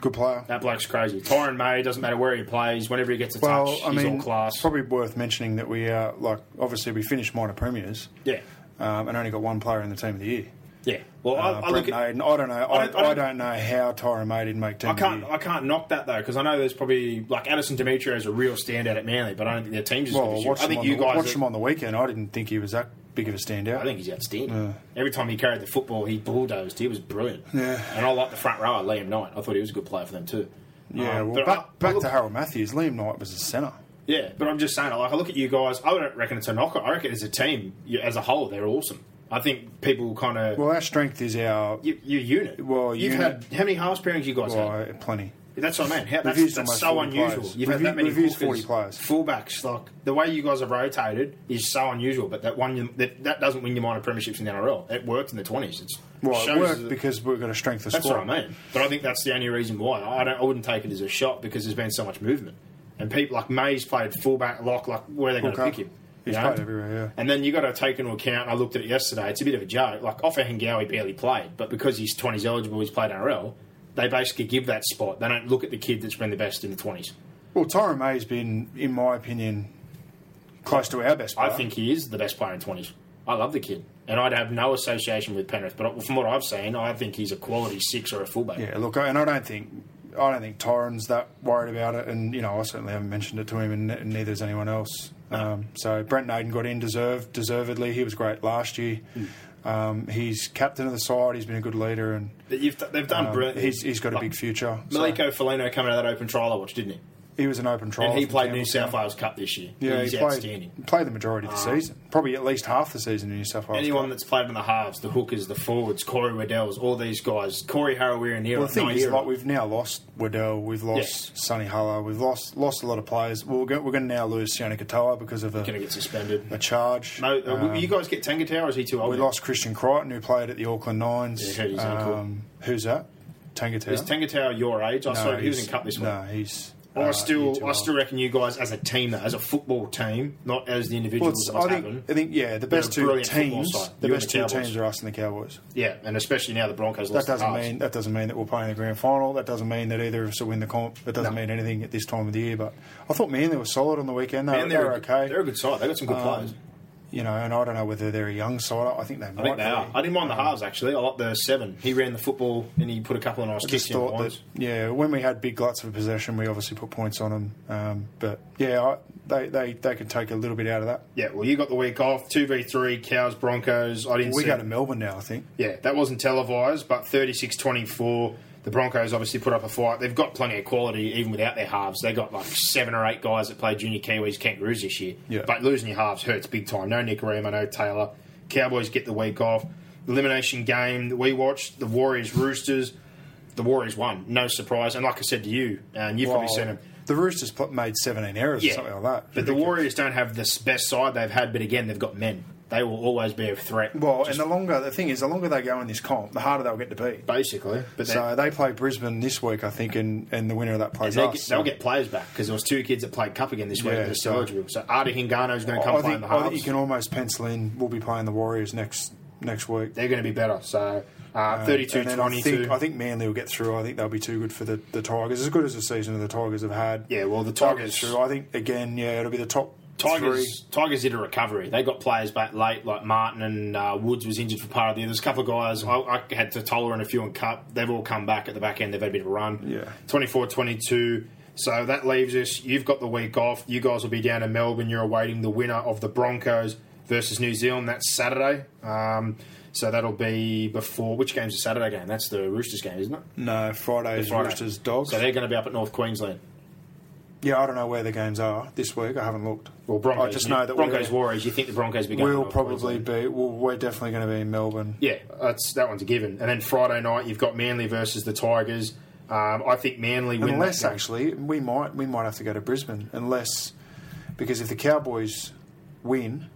S3: Good player.
S2: That bloke's crazy. Tyron May, doesn't matter where he plays, whenever he gets a
S3: Well,
S2: touch,
S3: I
S2: he's
S3: mean,
S2: all class.
S3: it's probably worth mentioning that we uh, like obviously we finished minor premiers
S2: yeah.
S3: um, and only got one player in the team of the year.
S2: Yeah. Well, I,
S3: Uh,
S2: I
S3: Brent
S2: look at.
S3: I don't know. I,
S2: I don't- I
S3: I,
S2: don't-
S3: know how Tyron May didn't make team
S2: I
S3: of the
S2: can't.
S3: year.
S2: I can't knock that though because I know there's probably like Addison Demetrio is a real standout at Manly, but I don't think their team's as good
S3: Well,
S2: as you. I think you
S3: the,
S2: guys.
S3: watched
S2: are-
S3: him on the weekend. I didn't think he was that big of a standout.
S2: I think he's outstanding. Every time he carried the football, he bulldozed. He was brilliant.
S3: Yeah.
S2: And I like the front rower, Liam Knight. I thought he was a good player for them too.
S3: yeah,
S2: Um,
S3: well,
S2: but I-
S3: back,
S2: I
S3: back
S2: look-
S3: to Harold Matthews. Liam Knight was a centre.
S2: Yeah, but I'm just saying, like, I look at you guys. I don't reckon it's a knock. I reckon as a team, you, as a whole, they're awesome. I think people kind of
S3: Well, our strength is our.
S2: you, you unit.
S3: Well,
S2: you've
S3: unit-
S2: had how many halves pairings you guys had?
S3: plenty.
S2: That's what I mean. How, that's that's so unusual.
S3: players.
S2: You've had that many hookers,
S3: 40 players.
S2: fullbacks. Like the way you guys have rotated is so unusual. But that one that, that doesn't win you minor premierships in the NRL. It worked in the twenties. It's
S3: Well, it worked because we've got a strength of
S2: that's
S3: squad.
S2: what I mean. But I think that's the only reason why I don't. I wouldn't take it as a shot because there's been so much movement and people like May's played fullback, lock. Like where are they going to pick him?
S3: He's
S2: You know?
S3: played everywhere, yeah.
S2: And then you got to take into account. I looked at it yesterday. It's a bit of a joke. Like Offa Hengawi barely played, but because he's twenties eligible, he's played NRL. They basically give that spot. They don't look at the kid that's been the best in the twenties.
S3: Well, Tyron May's been, in my opinion, close to our best player.
S2: I think he is the best player in twenties. I love the kid, and I'd have no association with Penrith. But from what I've seen, I think he's a quality six or a fullback.
S3: Yeah, look, and I don't think I don't think Tyron's that worried about it, and you know I certainly haven't mentioned it to him, and, and neither has anyone else. Um, so Brent Naden got in deserved, deservedly. He was great last year.
S2: Hmm.
S3: Um, he's captain of the side. He's been a good leader, and
S2: You've, they've done
S3: um,
S2: brilliant.
S3: he's, he's got a
S2: Like,
S3: big future. So
S2: Maliko Felino coming out of that open trial I watched, didn't he?
S3: He was an open trial.
S2: and he played New South. Wales Cup this year.
S3: Yeah,
S2: he's
S3: he played,
S2: outstanding.
S3: played the majority of the season, probably at least half the season in New South Wales.
S2: Anyone
S3: Cup.
S2: that's played in the halves, the hookers, the forwards, Corey Waddells, all these guys, Corey Harawira and
S3: Well, the thing is, like we've now lost Waddell, we've lost Sonny Huller, we've lost lost a lot of players. We're going, we're going to now lose Sione Katoa because of a,
S2: going to get suspended.
S3: a charge.
S2: No, uh,
S3: Um,
S2: you guys get Tangata or is he too old?
S3: we
S2: now?
S3: lost Christian Crichton, who played at the Auckland Nines.
S2: Yeah, hurt his ankle.
S3: um, who's that? Tangatau.
S2: Is Tangata your age? I
S3: no,
S2: saw he was in Cup this week.
S3: No, he's.
S2: Well, I
S3: uh,
S2: still, I still reckon you guys as a team, though, as a football team, not as the
S3: Well,
S2: individuals. what's
S3: I think,
S2: happened.
S3: I think, yeah, the best two teams, the
S2: you
S3: best
S2: and
S3: two
S2: Cowboys.
S3: teams are us and the Cowboys.
S2: Yeah, and especially now the Broncos
S3: That doesn't mean that doesn't mean that we're playing the grand final. That doesn't mean that either of us will win the comp. That doesn't
S2: No.
S3: mean anything at this time of the year. But I thought Manly were solid on the weekend. They,
S2: Man,
S3: they were
S2: a,
S3: okay.
S2: They're a good side. They got some good players.
S3: You know, and I don't know whether they're a young side. I think they might.
S2: I think they
S3: be.
S2: are. I didn't mind the halves actually. I like the seven. He ran the football and he put a couple of nice
S3: I
S2: kicks in.
S3: that, yeah, when we had big gluts of a possession, we obviously put points on them. Um, but yeah, I, they, they they could take a little bit out of that.
S2: Yeah, well, you got the week off. Two v three. Cows Broncos. I didn't.
S3: We
S2: see
S3: go to Melbourne now, I think.
S2: Yeah, that wasn't televised, but 36-24. The Broncos obviously put up a fight. They've got plenty of quality, even without their halves. They got like seven or eight guys that play junior Kiwis, Kangaroos this year.
S3: Yeah.
S2: But losing your halves hurts big time. No Nikorima, no Taylor. Cowboys get the week off. Elimination game that we watched, the Warriors Roosters. The Warriors won, no surprise. And like I said to you, and you've probably seen them.
S3: The Roosters made 17 errors or something like that.
S2: But the Warriors don't have the best side they've had, but again, they've got men. They will always be a threat.
S3: Well, and the longer the thing is, the longer they go in this comp, the harder they'll get to beat.
S2: basically. But
S3: So they play Brisbane this week, I think, and, and the winner of that plays us.
S2: get,
S3: so-
S2: they'll get players back because there was two kids that played cup again this week
S3: Yeah,
S2: that are still
S3: so-
S2: eligible. So Artie Hingano's going to come
S3: I
S2: play in the
S3: I think you can almost pencil in. We'll be playing the Warriors next next week.
S2: They're going to be better. So uh,
S3: Um,
S2: 32
S3: and then I
S2: 22.
S3: think, I think Manly will get through. I think they'll be too good for the, the Tigers. As good as the season of the Tigers have had.
S2: Yeah, well, the Tigers-
S3: through. I think again, yeah, it'll be the top three.
S2: Tigers, Tigers did a recovery. They got players back late, like Martin and uh, Woods was injured for part of the year. There's a couple of guys. I, I had to Toller and a few in Cup. They've all come back at the back end. They've had a bit of a run.
S3: Yeah.
S2: 24 22. So that leaves us. You've got the week off. You guys will be down in Melbourne. You're awaiting the winner of the Broncos versus New Zealand. That's Saturday. Um, so that'll be before. Which game's the Saturday game? That's the Roosters game, isn't it?
S3: No, Friday's
S2: Friday.
S3: Roosters Dogs.
S2: So they're going to be up at North Queensland.
S3: Yeah, I don't know where the games are this week. I haven't looked.
S2: Well, Broncos.
S3: I just know that
S2: Broncos Warriors. You think the Broncos will be going?
S3: we'll probably be. Well, we're definitely going to be in Melbourne.
S2: Yeah, that's that one's a given. And then Friday night you've got Manly versus the Tigers. Um, I think Manly win.
S3: Unless actually, we might we might have to go to Brisbane. Unless because if the Cowboys win,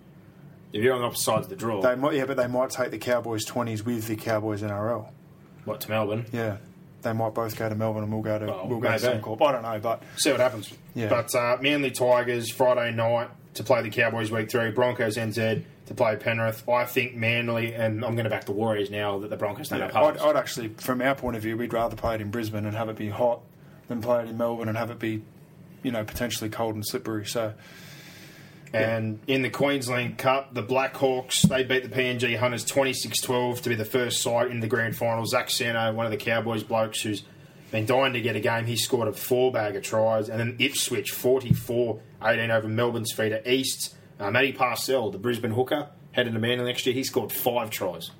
S2: If you're on the opposite sides of the draw,
S3: They might, yeah, but they might take the Cowboys twenties with the Cowboys NRL.
S2: what to Melbourne?
S3: Yeah, they might both go to Melbourne and we'll go to
S2: Well,
S3: we'll go to. Suncorp. I don't know, but
S2: See what happens.
S3: Yeah.
S2: But uh, Manly Tigers Friday night to play the Cowboys week three. Broncos NZ to play Penrith. I think Manly, and I'm going to back the Warriors now that the Broncos don't
S3: yeah,
S2: have
S3: I'd. I'd actually, from our point of view, we'd rather play it in Brisbane and have it be hot than play it in Melbourne and have it be, you know, potentially cold and slippery. So
S2: And in the Queensland Cup, the Blackhawks, they beat the PNG Hunters 26-12 to be the first side in the grand final. Zach Sano, one of the Cowboys blokes who's been dying to get a game, he scored a four bag of tries. And then Ipswich 44-18 over Melbourne's feeder East. Uh, Matty Parcell, the Brisbane hooker, headed to Manly next year, he scored five tries.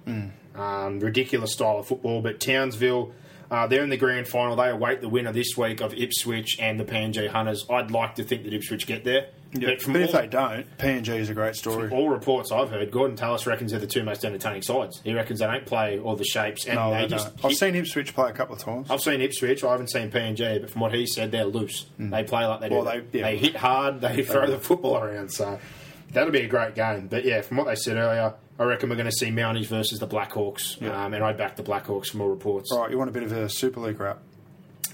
S2: Um, ridiculous style of football. But Townsville, uh, they're in the grand final. They await the winner this week of Ipswich and the PNG Hunters. I'd like to think that Ipswich get there.
S3: Yeah,
S2: But
S3: but if they don't, PNG is a great story.
S2: all reports I've heard, Gordon Tallis reckons they're the two most entertaining sides. He reckons they don't play all the shapes, and
S3: No,
S2: they
S3: they
S2: just.
S3: don't. I've seen Ipswich play a couple of times.
S2: I've seen Ipswich. I haven't seen PNG, but from what he said, they're loose. They play like they do.
S3: Mm. Well, they- yeah.
S2: they hit hard. They throw the football around. So that'll be a great game. But yeah, from what they said earlier, I reckon we're going to see Mounties versus the Blackhawks, um, and I back the Blackhawks from all reports.
S3: All right, you want a bit of a Super League wrap?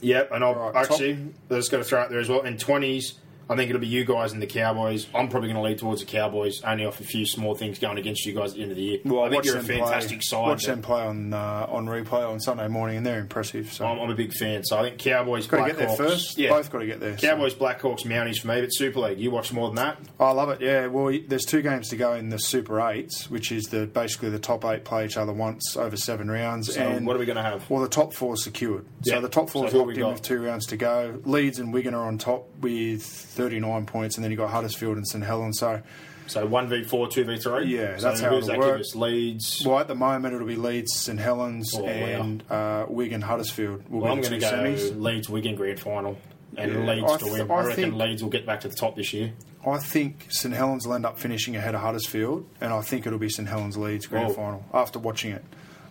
S2: Yep, and I'll
S3: Right,
S2: actually let's to throw it there as well. In twenties, I think it'll be you guys and the Cowboys. I'm probably going to lead towards the Cowboys, only off a few small things going against you guys at the end of the year. Well, I think you're a fantastic
S3: play,
S2: side.
S3: Watch them play on uh, on replay on Sunday morning, and they're impressive. So
S2: I'm, I'm a big fan, so I think Cowboys,
S3: got to get there first.
S2: Yeah,
S3: Both got to get there. so.
S2: Cowboys, Blackhawks, Mounties for me, but Super League. You watch more than that.
S3: I love it. Yeah. Well, there's two games to go in the Super Eights, which is the basically the top eight play each other once over seven rounds.
S2: So
S3: and
S2: what are we going to have?
S3: Well, the top four secured.
S2: Yeah.
S3: So the top four
S2: So
S3: is locked in
S2: got?
S3: with two rounds to go. Leeds and Wigan are on top with 39 points, and then you've got Huddersfield and St Helens. So,
S2: So one v four, two v three.
S3: Yeah,
S2: so
S3: that's how it'll
S2: that
S3: work.
S2: give? Leeds.
S3: well, at the moment, it'll be Leeds, St Helens,
S2: Oh, wow.
S3: and uh, Wigan, Huddersfield. Will
S2: Well, I'm going to go
S3: semis.
S2: Leeds, Wigan grand final, and
S3: Yeah,
S2: Leeds
S3: I
S2: to win.
S3: I
S2: I, reckon
S3: think-
S2: Leeds will get back to the top this year.
S3: I think St Helens will end up finishing ahead of Huddersfield, and I think it'll be St Helens Leeds grand
S2: Whoa.
S3: final after watching it.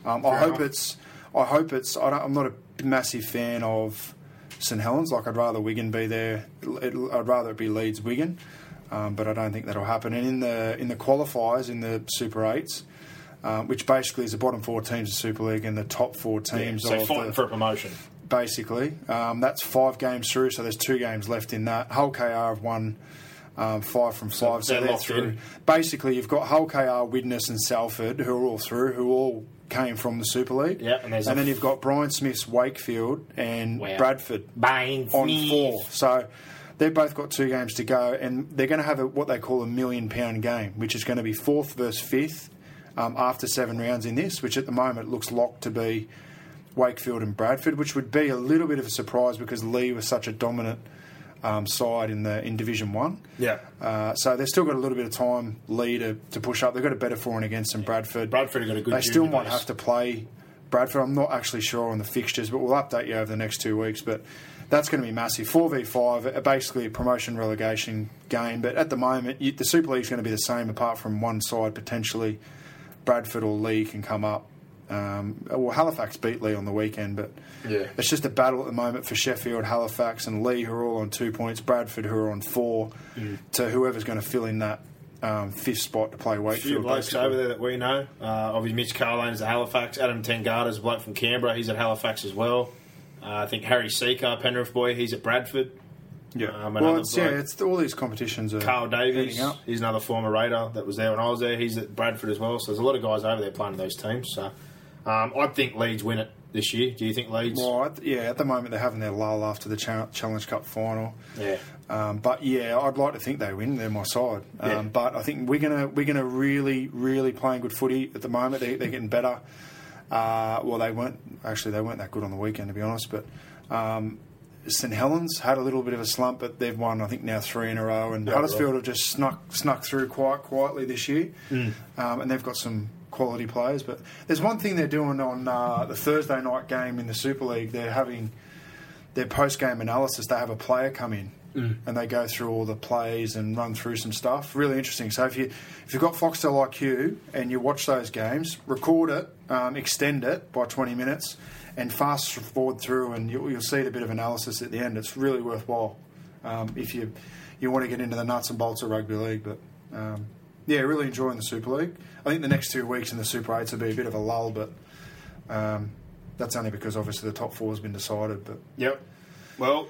S3: Um, I
S2: Fair
S3: hope
S2: enough.
S3: it's. I hope it's. I don't, I'm not a massive fan of St Helens. Like I'd rather Wigan be there. It, I'd rather it be Leeds Wigan, um, but I don't think that'll happen. And in the in the qualifiers in the Super Eights. Um, which basically is the bottom four teams of Super League and the top four teams
S2: so
S3: of
S2: fighting
S3: the,
S2: for a promotion.
S3: basically. Um, that's five games through, so there's two games left in that. Hull KR have won um, five from five, so,
S2: they're
S3: they're through.
S2: in.
S3: Basically, you've got Hull KR, Widnes, and Salford, who are all through, who all came from the Super League.
S2: Yep, and there's a
S3: then
S2: f-
S3: you've got Brian Smith's Wakefield and
S2: Wow.
S3: Bradford
S2: Bain
S3: on
S2: Smith.
S3: four. So they've both got two games to go, and they're going to have a, what they call a million pound game, which is going to be fourth versus fifth um, after seven rounds in this, which at the moment looks locked to be Wakefield and Bradford, which would be a little bit of a surprise because Leigh was such a dominant um, side in the in Division One.
S2: Yeah.
S3: Uh, so they've still got a little bit of time, Leigh, to, to push up. They've got a better for and against than Bradford.
S2: Bradford have got a good
S3: They still might
S2: base.
S3: have to play Bradford. I'm not actually sure on the fixtures, but we'll update you over the next two weeks. But that's going to be massive. 4v5, uh, basically a promotion relegation game. But at the moment, you, the Super League's going to be the same, apart from one side potentially. Bradford or Leigh can come up. Um, well, Halifax beat Leigh on the weekend, but
S2: Yeah.
S3: it's just a battle at the moment for Sheffield, Halifax, and Leigh, who are all on two points. Bradford, who are on four, to whoever's going to fill in that um, fifth spot to play Wakefield.
S2: A few blokes
S3: basically.
S2: over there that we know. Uh, obviously, Mitch Cahalane is at Halifax. Adam Tangata's a bloke from Canberra. He's at Halifax as well. Uh, I think Harry Siejka, Penrith boy, he's at Bradford.
S3: Yeah,
S2: Um,
S3: well,
S2: another
S3: it's, yeah, it's all these competitions are
S2: Carl Davies, he's another former Raider that was there when I was there. He's at Bradford as well. So there's a lot of guys over there playing those teams. So um, I think Leeds win it this year. Do you think Leeds?
S3: Well, yeah, at the moment they're having their lull after the Cha- Challenge Cup final.
S2: Yeah.
S3: Um, but yeah, I'd like to think they win. They're my side. Um,
S2: Yeah.
S3: But I think we're gonna we're gonna really really playing good footy at the moment. They, they're getting better. Uh, well, they weren't actually they weren't that good on the weekend to be honest. But um, St Helens had a little bit of a slump, but they've won I think now three in a row. And
S2: Yeah,
S3: Huddersfield
S2: right.
S3: have just snuck snuck through quite quietly this year,
S2: Mm.
S3: um, and they've got some quality players. But there's one thing they're doing on uh, the Thursday night game in the Super League. They're having their post game analysis. They have a player come in. And they go through all the plays and run through some stuff. Really interesting. So if you if you've got Foxtel IQ and you watch those games, record it, um, extend it by 20 minutes, and fast forward through, and you'll, you'll see a bit of analysis at the end. It's really worthwhile um, if you you want to get into the nuts and bolts of rugby league. But um, Yeah, really enjoying the Super League. I think the next two weeks in the Super Eights will be a bit of a lull, but um, that's only because obviously the top four has been decided. But
S2: Yep. Well,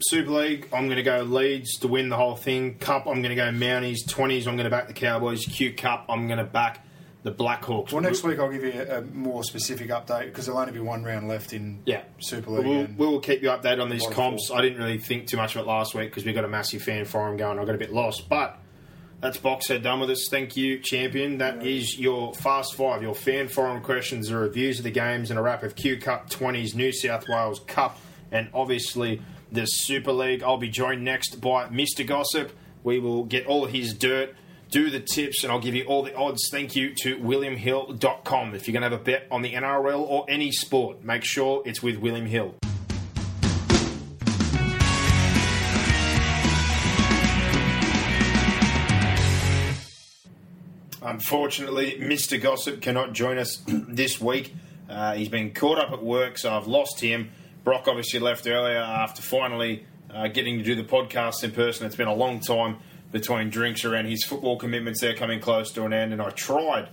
S2: Super League, I'm going to go Leeds to win the whole thing. Cup, I'm going to go Mounties. 20s, I'm going to back the Cowboys. Q Cup, I'm going to back the Blackhawks.
S3: well, next week I'll give you a, a more specific update because there'll only be one round left in
S2: Yeah.
S3: Super League.
S2: We'll,
S3: and-
S2: we will keep you updated on these
S3: Bottom
S2: comps.
S3: four.
S2: I didn't really think too much of it last week because we got a massive fan forum going. I got a bit lost, but that's Boxhead done with us. Thank you, champion. That is your fast five, your fan forum questions, the reviews of the games, and a wrap of Q Cup 20s, New South Wales Cup, and obviously the Super League. I'll be joined next by Mr. Gossip. We will get all his dirt. Do the tips and I'll give you all the odds. Thank you to WilliamHill.com. If you're going to have a bet on the NRL or any sport, make sure it's with William Hill. Unfortunately, Mr. Gossip cannot join us [clears throat] this week. Uh, he's been caught up at work, so I've lost him. Brock obviously left earlier after finally uh, getting to do the podcast in person. It's been a long time between drinks around his football commitments. They're coming close to an end, and I tried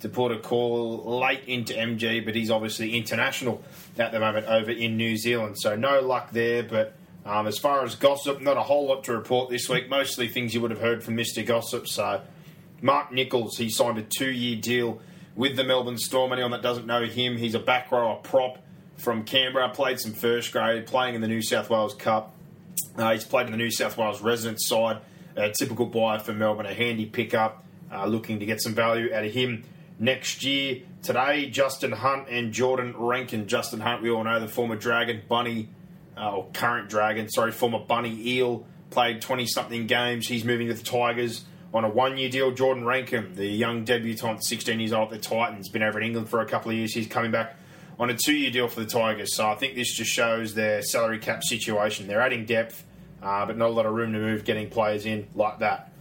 S2: to put a call late into MG, but he's obviously international at the moment over in New Zealand. So no luck there, but um, as far as gossip, not a whole lot to report this week. Mostly things you would have heard from Mr. Gossip. So Mark Nicholls, he signed a two-year deal with the Melbourne Storm. Anyone that doesn't know him, he's a back rower prop from Canberra. Played some first grade, playing in the New South Wales Cup. Uh, he's played in the New South Wales resident side. A typical buy for Melbourne, a handy pickup. Uh, looking to get some value out of him next year. Today, Justin Hunt and Jordan Rankin. Justin Hunt, we all know the former Dragon Bunny, uh, or current Dragon, sorry, former Bunny Eel, played 20 something games. He's moving to the Tigers on a one year deal. Jordan Rankin, the young debutant, 16 years old at the Titans, been over in England for a couple of years. He's coming back on a two year deal for the Tigers. So I think this just shows their salary cap situation. They're adding depth, uh, but not a lot of room to move getting players in like that.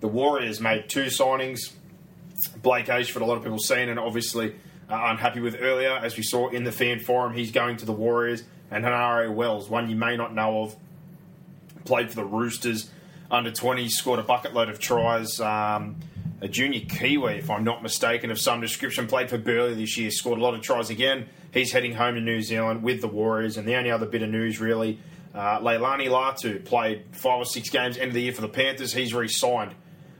S2: The Warriors made two signings. Blake Ayshford, a lot of people seen and obviously uh, unhappy with earlier, as we saw in the fan forum. He's going to the Warriors. And Henare Wells, one you may not know of, played for the Roosters under 20, scored a bucket load of tries. Um, a junior Kiwi, if I'm not mistaken, of some description, played for Burleigh this year, scored a lot of tries again. He's heading home to New Zealand with the Warriors. And the only other bit of news, really, uh, Leilani Latu played five or six games end of the year for the Panthers. He's re signed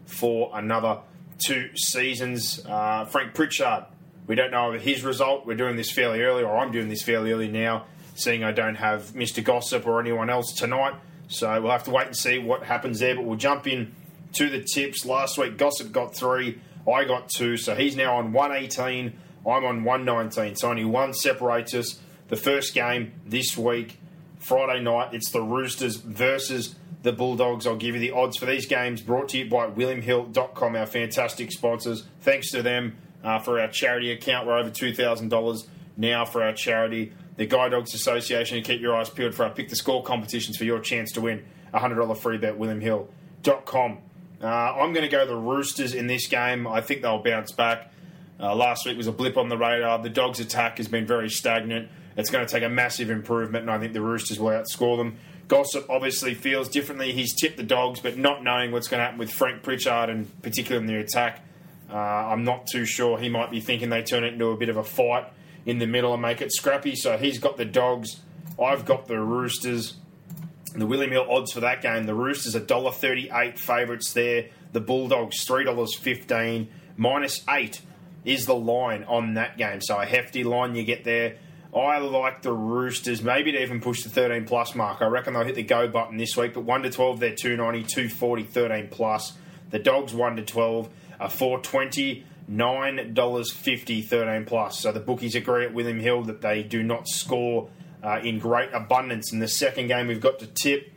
S2: for another two seasons. Uh, Frank Pritchard, we don't know his result. We're doing this fairly early, or I'm doing this fairly early now, seeing I don't have Mr. Gossip or anyone else tonight. So we'll have to wait and see what happens there. But we'll jump in to the tips. Last week, Gossip got three, I got two. So he's now on 118, I'm on 119. So only one separates us. The first game this week, Friday night, it's the Roosters versus the Bulldogs. I'll give you the odds for these games brought to you by WilliamHill.com, our fantastic sponsors. Thanks to them uh, for our charity account. We're over $2,000 now for our charity. The Guide Dogs Association, and keep your eyes peeled for our Pick the Score competitions for your chance to win a $100 free bet, WilliamHill.com. Uh, I'm going to go the Roosters in this game. I think they'll bounce back. Uh, last week was a blip on the radar. The Dogs' attack has been very stagnant. It's going to take a massive improvement, and I think the Roosters will outscore them. Gossip obviously feels differently. He's tipped the Dogs, but not knowing what's going to happen with Frank Pritchard and particularly in the attack, uh, I'm not too sure. He might be thinking they turn it into a bit of a fight in the middle and make it scrappy. So he's got the Dogs. I've got the Roosters. The William Hill odds for that game: the Roosters $1.38 favourites there. The Bulldogs three dollars fifteen minus eight is the line on that game. So a hefty line you get there. I like the Roosters, maybe to even push the 13 plus mark. I reckon they'll hit the go button this week, but 1 to 12, they're 290, 240, 13 plus. The Dogs 1 to 12 are 420, $9.50, 13 plus. So the bookies agree at William Hill that they do not score uh, in great abundance. In the second game, we've got to tip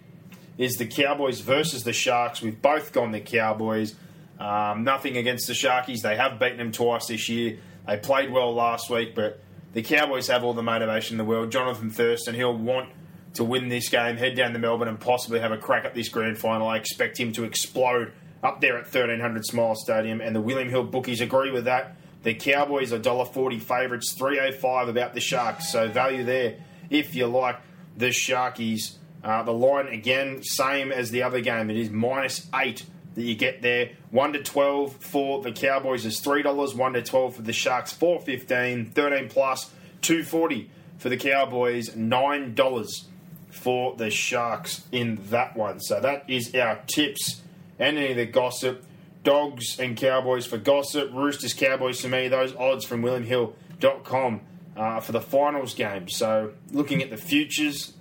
S2: is the Cowboys versus the Sharks. We've both gone the Cowboys. Um, nothing against the Sharkies. They have beaten them twice this year. They played well last week, but the Cowboys have all the motivation in the world. Jonathan Thurston, he'll want to win this game, head down to Melbourne, and possibly have a crack at this grand final. I expect him to explode up there at 1300 Smile Stadium, and the William Hill bookies agree with that. The Cowboys are $1.40 favourites, 305 about the Sharks, so value there if you like the Sharkies. Uh, the line, again, same as the other game. It is minus eight that you get there. One to twelve for the Cowboys is three dollars. One to twelve for the Sharks, four fifteen. Thirteen plus, two forty for the Cowboys. Nine dollars for the Sharks in that one. So that is our tips and any of the gossip. Dogs and Cowboys for gossip. Roosters, Cowboys for me. Those odds from WilliamHill.com uh, for the finals game. So looking at the futures,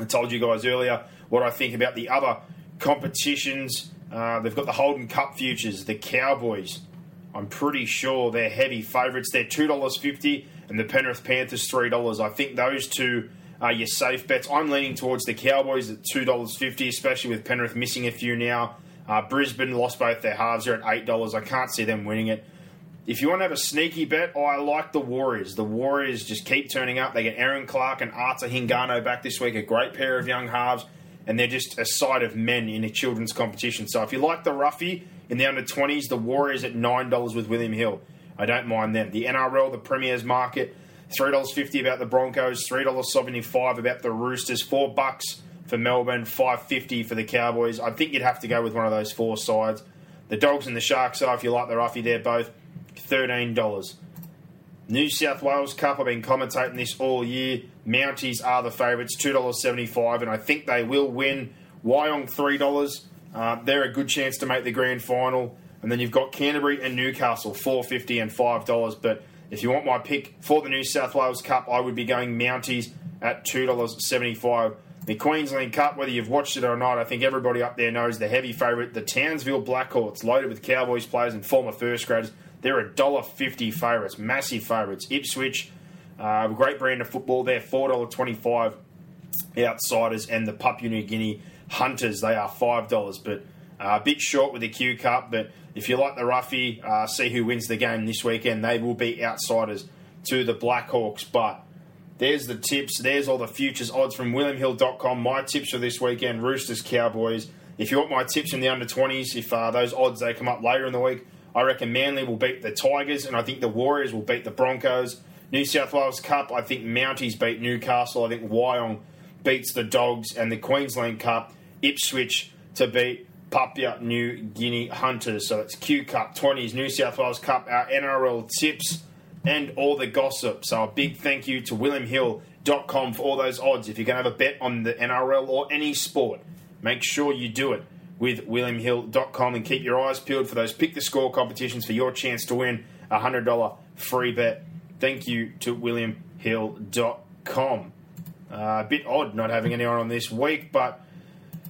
S2: I told you guys earlier what I think about the other competitions. Uh, they've got the Holden Cup futures, the Cowboys. I'm pretty sure they're heavy favourites. They're two dollars fifty, and the Penrith Panthers three dollars. I think those two are your safe bets. I'm leaning towards the Cowboys at two dollars fifty, especially with Penrith missing a few now. Uh, Brisbane lost both their halves. They're at eight dollars. I can't see them winning it. If you want to have a sneaky bet, oh, I like the Warriors. The Warriors just keep turning up. They get Erin Clark and Ata Hingano back this week, a great pair of young halves, and they're just a side of men in a children's competition. So if you like the roughie in the under 20s, the Warriors at $9 with William Hill. I don't mind them. The NRL, the Premier's market, $3.50 about the Broncos, $3.75 about the Roosters, 4 bucks for Melbourne, 5.50 for the Cowboys. I think you'd have to go with one of those four sides. The Dogs and the Sharks are, if you like the roughie, they're both $13. New South Wales Cup, I've been commentating this all year. Mounties are the favourites, $2.75, and I think they will win. Wyong, $3. Uh, they're a good chance to make the grand final. And then you've got Canterbury and Newcastle, $4.50 and $5. But if you want my pick for the New South Wales Cup, I would be going Mounties at $2.75. The Queensland Cup, whether you've watched it or not, I think everybody up there knows the heavy favourite, the Townsville Blackhawks, loaded with Cowboys players and former first graders. They're a dollar fifty favourites, massive favourites. Ipswich, uh, great brand of football. They're four dollar twenty five. Outsiders and the Papua New Guinea Hunters, they are five dollars, but uh, a bit short with the Q Cup. But if you like the roughie, uh, see who wins the game this weekend. They will be outsiders to the Blackhawks, but. There's the tips. There's all the futures odds from WilliamHill.com. My tips for this weekend: Roosters, Cowboys. If you want my tips in the under 20s, if uh, those odds they come up later in the week, I reckon Manly will beat the Tigers, and I think the Warriors will beat the Broncos. New South Wales Cup, I think Mounties beat Newcastle. I think Wyong beats the Dogs, and the Queensland Cup, Ipswich to beat Papua New Guinea Hunters. So it's Q Cup 20s, New South Wales Cup, our NRL tips, and all the gossip. So a big thank you to WilliamHill.com for all those odds. If you're going to have a bet on the NRL or any sport, make sure you do it with WilliamHill.com and keep your eyes peeled for those pick the score competitions for your chance to win a $100 free bet. Thank you to WilliamHill.com. Uh, a bit odd not having anyone on this week, but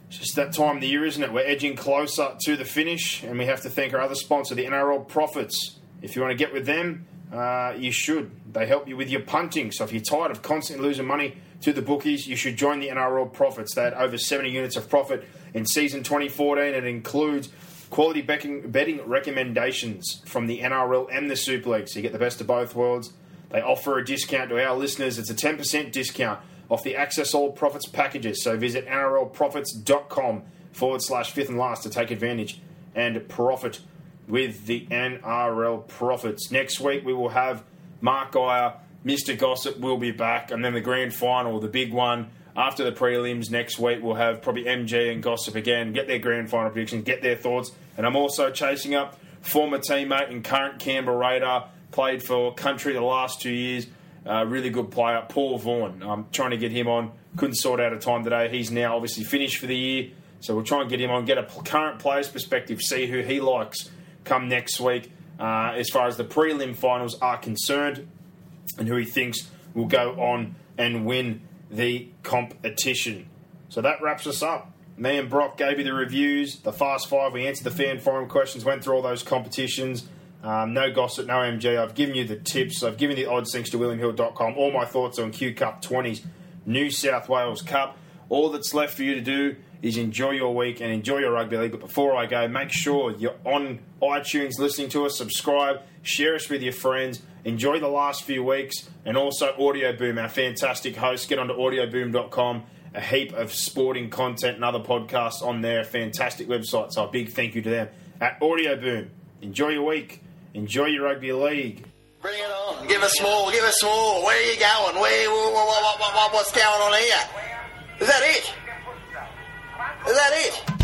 S2: it's just that time of the year, isn't it? We're edging closer to the finish, and we have to thank our other sponsor, the NRL Profits. If you want to get with them, uh, you should. They help you with your punting. So if you're tired of constantly losing money to the bookies, you should join the NRL Profits. They had over 70 units of profit in season 2014. It includes quality betting, betting recommendations from the NRL and the Super League. So you get the best of both worlds. They offer a discount to our listeners. It's a 10% discount off the Access All Profits packages. So visit NRLprofits.com forward slash fifth and last to take advantage and profit with the NRL Profits. Next week we will have Mark Geyer, Mr. Gossip will be back, and then the grand final, the big one. After the prelims next week, we'll have probably MG and Gossip again, get their grand final predictions, get their thoughts. And I'm also chasing up former teammate and current Canberra Raider, played for country the last two years. Uh, really good player, Paul Vaughan. I'm trying to get him on. Couldn't sort out a time today. He's now obviously finished for the year. So we'll try and get him on, get a current player's perspective, see who he likes come next week uh, as far as the prelim finals are concerned and who he thinks will go on and win the competition. So that wraps us up. Me and Brock gave you the reviews, the Fast Five. We answered the fan forum questions, went through all those competitions. Um, no gossip, no MG. I've given you the tips. I've given the odds thanks to WilliamHill.com. All my thoughts on Q Cup 20s, New South Wales Cup. All that's left for you to do is enjoy your week and enjoy your rugby league. But before I go, make sure you're on iTunes listening to us, subscribe, share us with your friends, enjoy the last few weeks, and also Audio Boom, our fantastic host. Get onto audioboom.com. A heap of sporting content and other podcasts on there. Fantastic website. So a big thank you to them at Audio Boom. Enjoy your week. Enjoy your rugby league.
S5: Bring it on. Give us more. Give us more. Where are you going? Where? What, what, what, what's going on here? Is that it? Is that it?